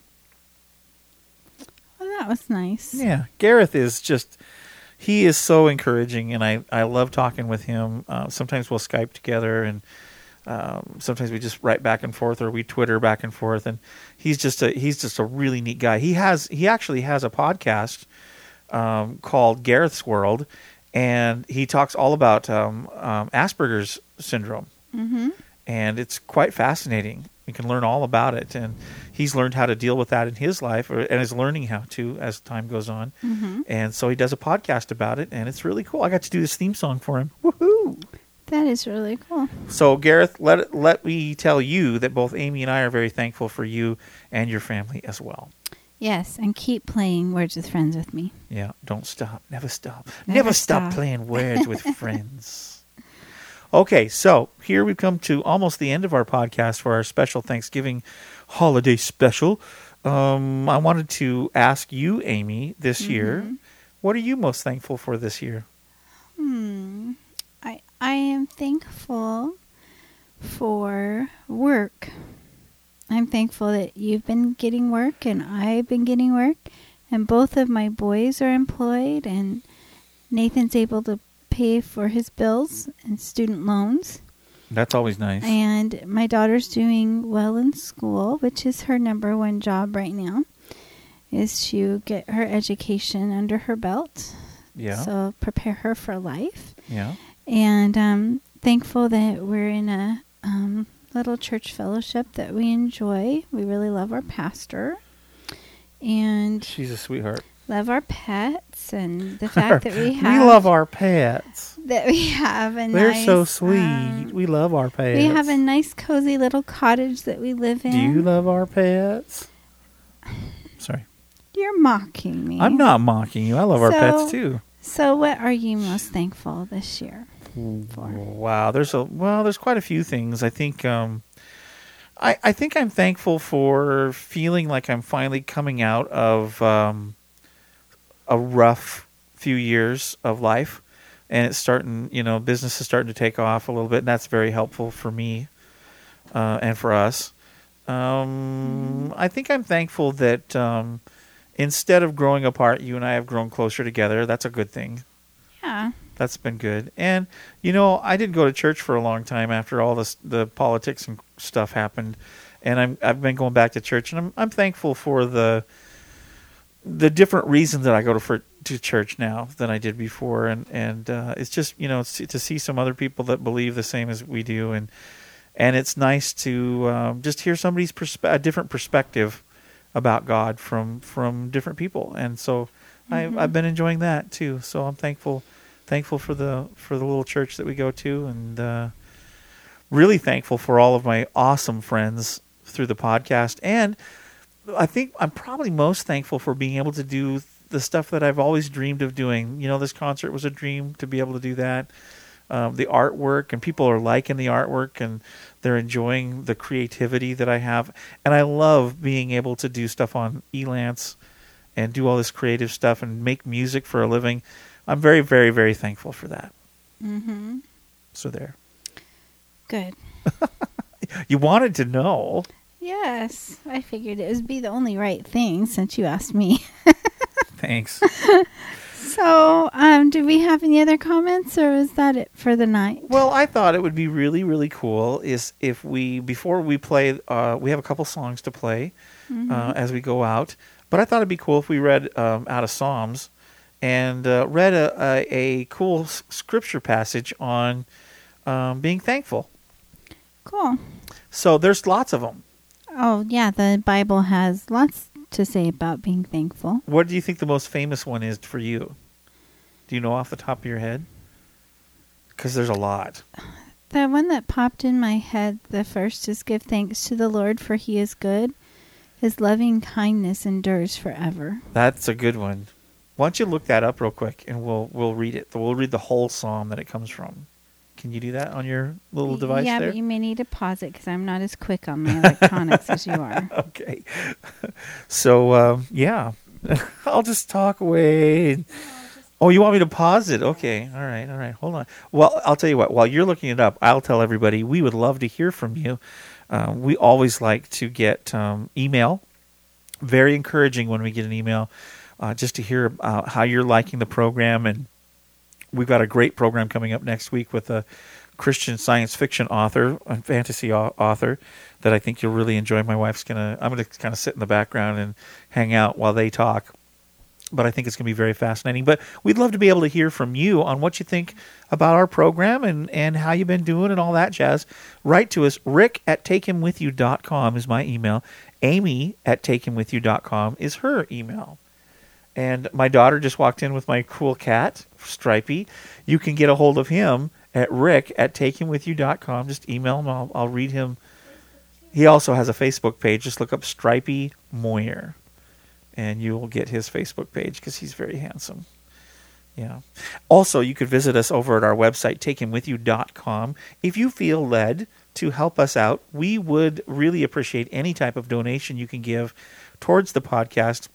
Well, that was nice. Yeah, Gareth is just he is so encouraging, and I I love talking with him. Uh, sometimes we'll Skype together, and um, sometimes we just write back and forth, or we Twitter back and forth. And he's just a he's just a really neat guy. He has he actually has a podcast um, called Gareth's World, and he talks all about um, um, Asperger's syndrome Mm-hmm. and it's quite fascinating. You can learn all about it, and he's learned how to deal with that in his life, or, and is learning how to as time goes on. Mhm. And so he does a podcast about it, and it's really cool. I got to do this theme song for him. Woohoo! That is really cool. So Gareth, let let me tell you that both Amy and I are very thankful for you and your family as well. Yes, and keep playing Words with Friends with me. Yeah, don't stop, never stop, Never never, stop. stop. playing words with friends. Okay, so here we come to almost the end of our podcast for our special Thanksgiving holiday special. Um, I wanted to ask you, Amy, this year, what are you most thankful for this year? Hmm. I I am thankful for work. I'm thankful that you've been getting work and I've been getting work and both of my boys are employed and Nathan's able to pay for his bills and student loans. That's always nice. And my daughter's doing well in school, which is her number one job right now, is to get her education under her belt. Yeah. So prepare her for life. Yeah. And um, thankful that we're in a um, little church fellowship that we enjoy. We really love our pastor. And She's a sweetheart. Love our pets and the fact that we have we love our pets. that we have and They're nice, so sweet. um, we love our pets. we have a nice cozy little cottage that we live in. Do you love our pets? Sorry. You're mocking me. I'm not mocking you. I love our pets too. So, what are you most thankful this year? Wow, there's a well, there's quite a few things. I think um I I think I'm thankful for feeling like I'm finally coming out of um a rough few years of life and it's starting, you know, business is starting to take off a little bit and that's very helpful for me uh and for us. Um I think I'm thankful that um instead of growing apart, you and I have grown closer together. That's a good thing Yeah. that's been good. And you know, I didn't go to church for a long time after all this the politics and stuff happened, and I'm I've been going back to church, and I'm I'm thankful for the the different reasons that I go to for to church now than I did before, and and uh, it's just you know to see some other people that believe the same as we do, and and it's nice to um, just hear somebody's perspe- a different perspective about God from from different people, and so Mhm. I, I've been enjoying that too. So I'm thankful thankful for the for the little church that we go to, and uh, really thankful for all of my awesome friends through the podcast. And I think I'm probably most thankful for being able to do the stuff that I've always dreamed of doing. You know, this concert was a dream to be able to do that. Um, the artwork and people are liking the artwork and they're enjoying the creativity that I have. And I love being able to do stuff on Elance and do all this creative stuff and make music for a living. I'm very, very, very thankful for that. Mm-hmm. So there. Good. You wanted to know. Yes, I figured it would be the only right thing since you asked me. Thanks. so, um, do we have any other comments, or is that it for the night? Well, I thought it would be really, really cool is if we before we play, uh, we have a couple songs to play uh, Mhm. as we go out. But I thought it'd be cool if we read um, out of Psalms and uh, read a, a, a cool s- scripture passage on um, being thankful. Cool. So there's lots of them. Oh, yeah, the Bible has lots to say about being thankful. What do you think the most famous one is for you? Do you know off the top of your head? Because there's a lot. The one that popped in my head, the first is give thanks to the Lord for he is good. His loving kindness endures forever. That's a good one. Why don't you look that up real quick and we'll we'll read it. We'll read the whole psalm that it comes from. Can you do that on your little device yeah, there? but you may need to pause it because I'm not as quick on my electronics as you are. okay. So um, yeah, I'll just talk away. Oh, you want me to pause it? Okay. All right. All right. Hold on. Well, I'll tell you what. While you're looking it up, I'll tell everybody we would love to hear from you. Uh, we always like to get um, email. Very encouraging when we get an email, uh, just to hear uh, how you're liking the program. And we've got a great program coming up next week with a Christian science fiction author and fantasy author that I think you'll really enjoy. My wife's gonna. I'm gonna kind of sit in the background and hang out while they talk but I think it's going to be very fascinating. But we'd love to be able to hear from you on what you think about our program and, and how you've been doing and all that jazz. Write to us. Rick at takehimwithyou.com is my email. Amy at takehimwithyou.com is her email. And my daughter just walked in with my cool cat, Stripey. You can get a hold of him at rick at takehimwithyou.com. Just email him. I'll, I'll read him. He also has a Facebook page. Just look up Stripey Moyer and you will get his Facebook page because he's very handsome. Yeah. Also, you could visit us over at our website, takehimwithyou.com. If you feel led to help us out, we would really appreciate any type of donation you can give towards the podcast.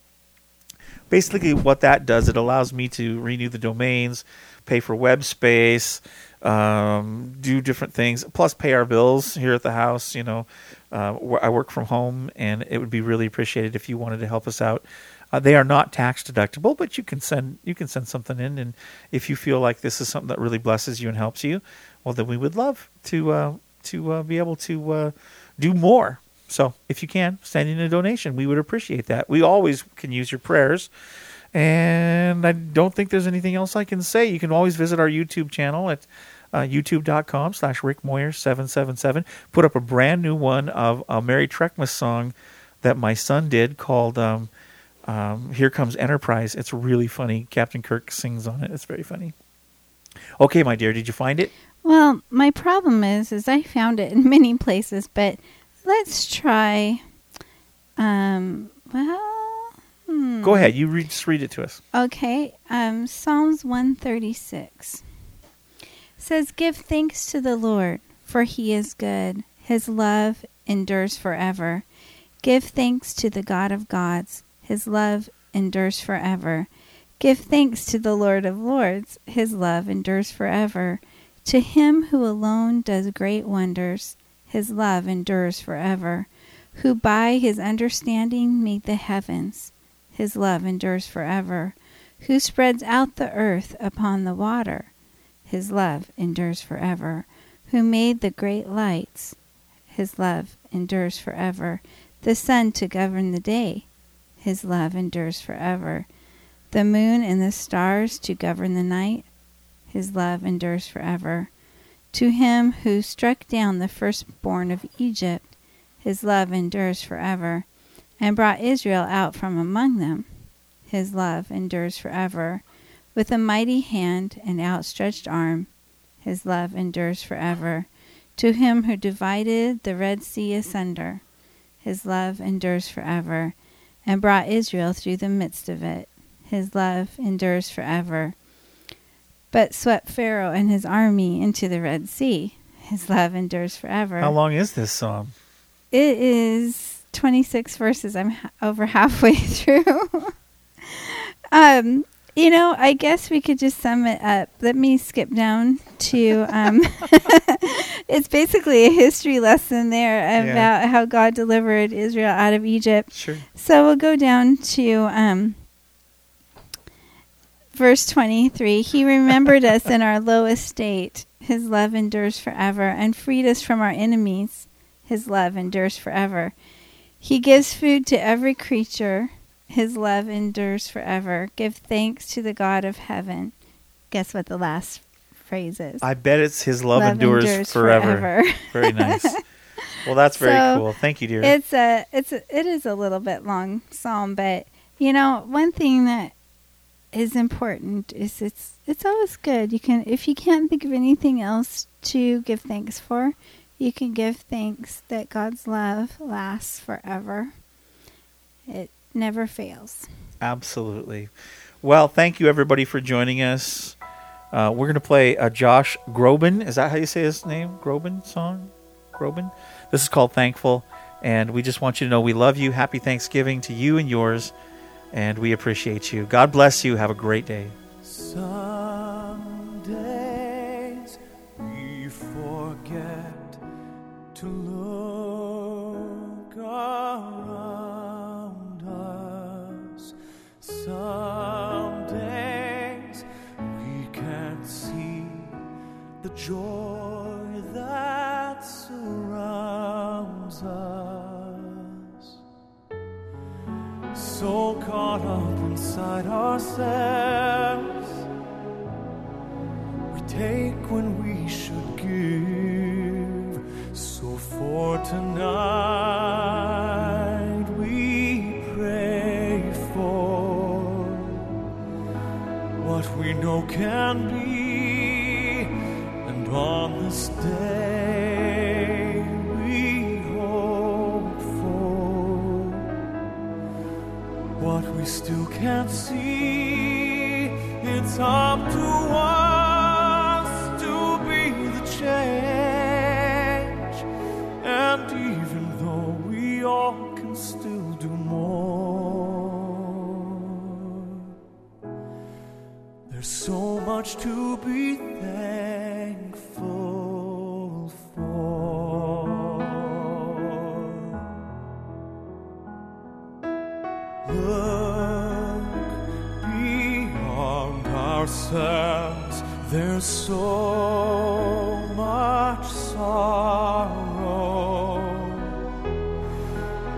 Basically, what that does, it allows me to renew the domains, pay for web space, um, do different things, plus pay our bills here at the house. You know, uh, I work from home, and it would be really appreciated if you wanted to help us out. Uh, they are not tax deductible, but you can send you can send something in, and if you feel like this is something that really blesses you and helps you, well, then we would love to uh, to uh, be able to uh, do more. So, if you can send in a donation, we would appreciate that. We always can use your prayers. And I don't think there's anything else I can say. You can always visit our YouTube channel at uh, youtube.com slash Rick Moyer 777. Put up a brand new one of a Merry Trekmas song that my son did called um, um, Here Comes Enterprise. It's really funny. Captain Kirk sings on it. It's very funny. Okay, my dear, did you find it? Well, my problem is, is I found it in many places, but let's try. Um, well, hmm. Go ahead. You read, just read it to us. Okay. Um, Psalms 136 says, Give thanks to the Lord, for he is good. His love endures forever. Give thanks to the God of gods. His love endures forever. Give thanks to the Lord of lords. His love endures forever. To him who alone does great wonders, his love endures forever. Who by his understanding made the heavens, his love endures forever. Who spreads out the earth upon the water, his love endures forever. Who made the great lights, his love endures forever. The sun to govern the day, his love endures forever. The moon and the stars to govern the night, his love endures forever. To him who struck down the firstborn of Egypt, his love endures forever, and brought Israel out from among them, his love endures forever. With a mighty hand and outstretched arm, his love endures forever. To him who divided the Red Sea asunder, his love endures forever, and brought Israel through the midst of it, his love endures forever. But swept Pharaoh and his army into the Red Sea, his love endures forever. How long is this psalm? It is 26 verses. I'm ha- over halfway through. um, you know, I guess we could just sum it up. Let me skip down to um, it's basically a history lesson there about Yeah. how God delivered Israel out of Egypt. Sure. So we'll go down to um, verse 23. He remembered us in our low estate. His love endures forever and freed us from our enemies. His love endures forever. He gives food to every creature. His love endures forever. Give thanks to the God of heaven. Guess what the last phrase is? I bet it's his love, Love endures, endures forever. forever. Very nice. Well, that's very So, cool. Thank you, dear. It's a it's a, it is a little bit long psalm, but you know one thing that is important is it's it's always good. You can if you can't think of anything else to give thanks for, you can give thanks that God's love lasts forever. It never fails. Absolutely. Well, thank you everybody for joining us. Uh, we're going to play a Josh Groban. Is that how you say his name? Groban song? Groban? This is called Thankful. And we just want you to know we love you. Happy Thanksgiving to you and yours. And we appreciate you. God bless you. Have a great day. Some days we forget to look around us. Some days we can't see the joy inside ourselves. We take when we should give. So for tonight, we pray for what we know can be, can't see. It's up to us to be the change. And even though we all can still do more, there's so much to be thankful There's so much sorrow.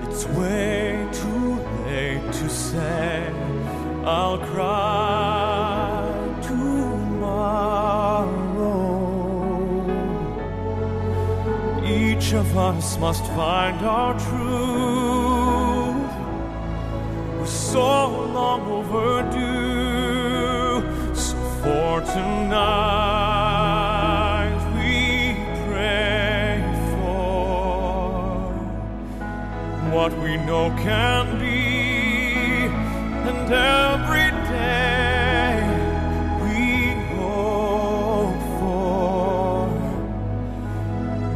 It's way too late to say, I'll cry tomorrow. Each of us must find our truth. We're so long overdue. For tonight we pray for what we know can be, and every day we hope for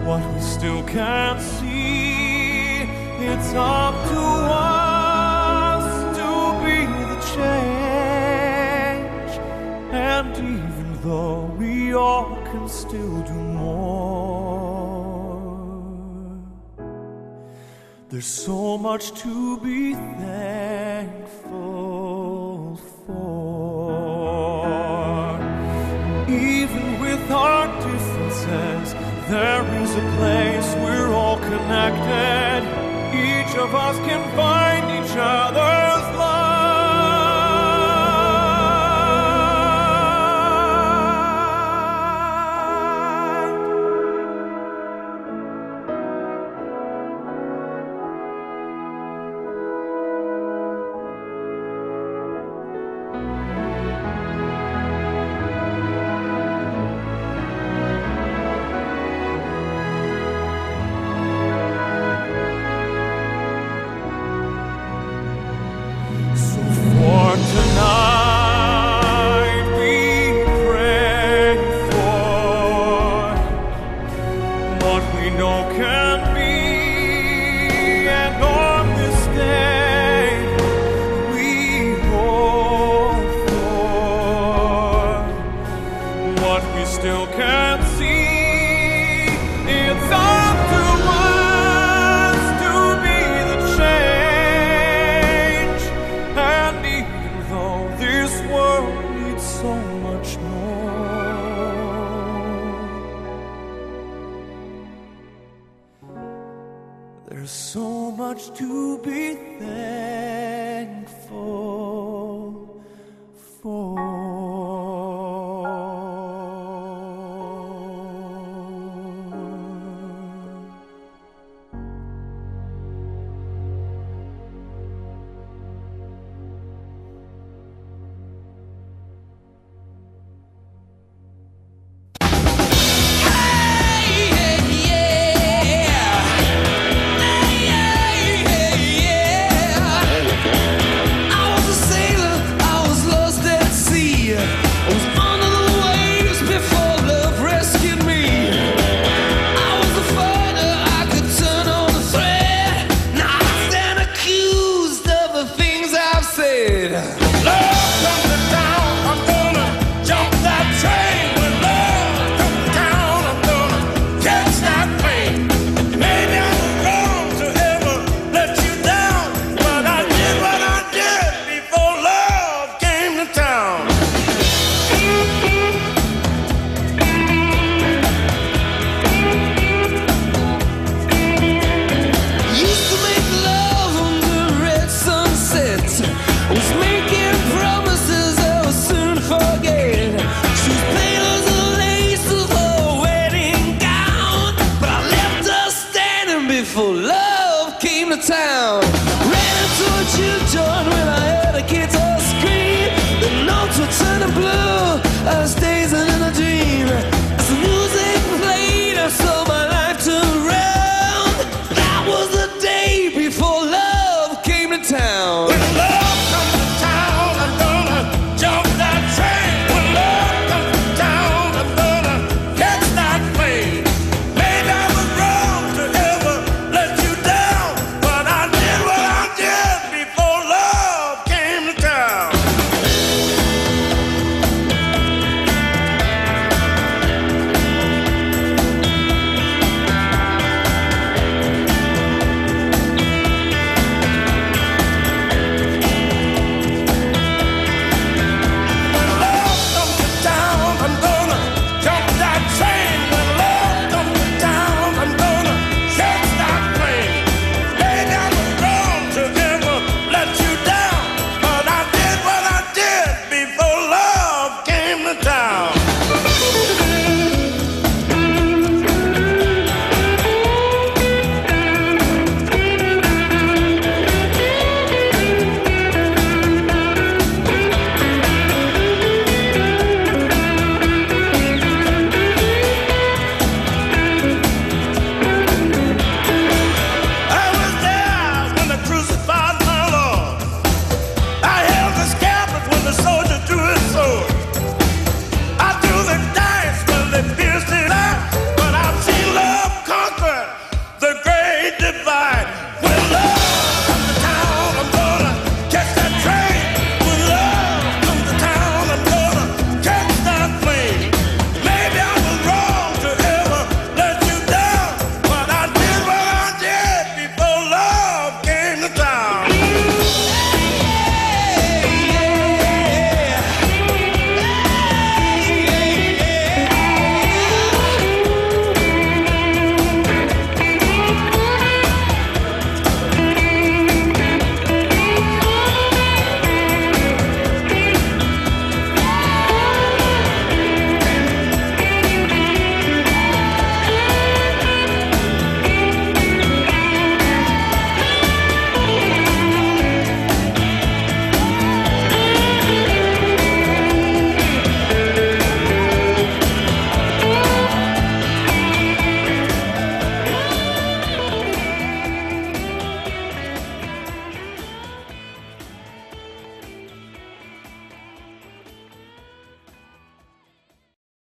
what we still can't see. It's up though we all can still do more, there's so much to be thankful for. Even with our differences, there is a place we're all connected. Each of us can find each other's came to town. Ran into a children when I heard a all scream. The notes were turning blue as days and energy.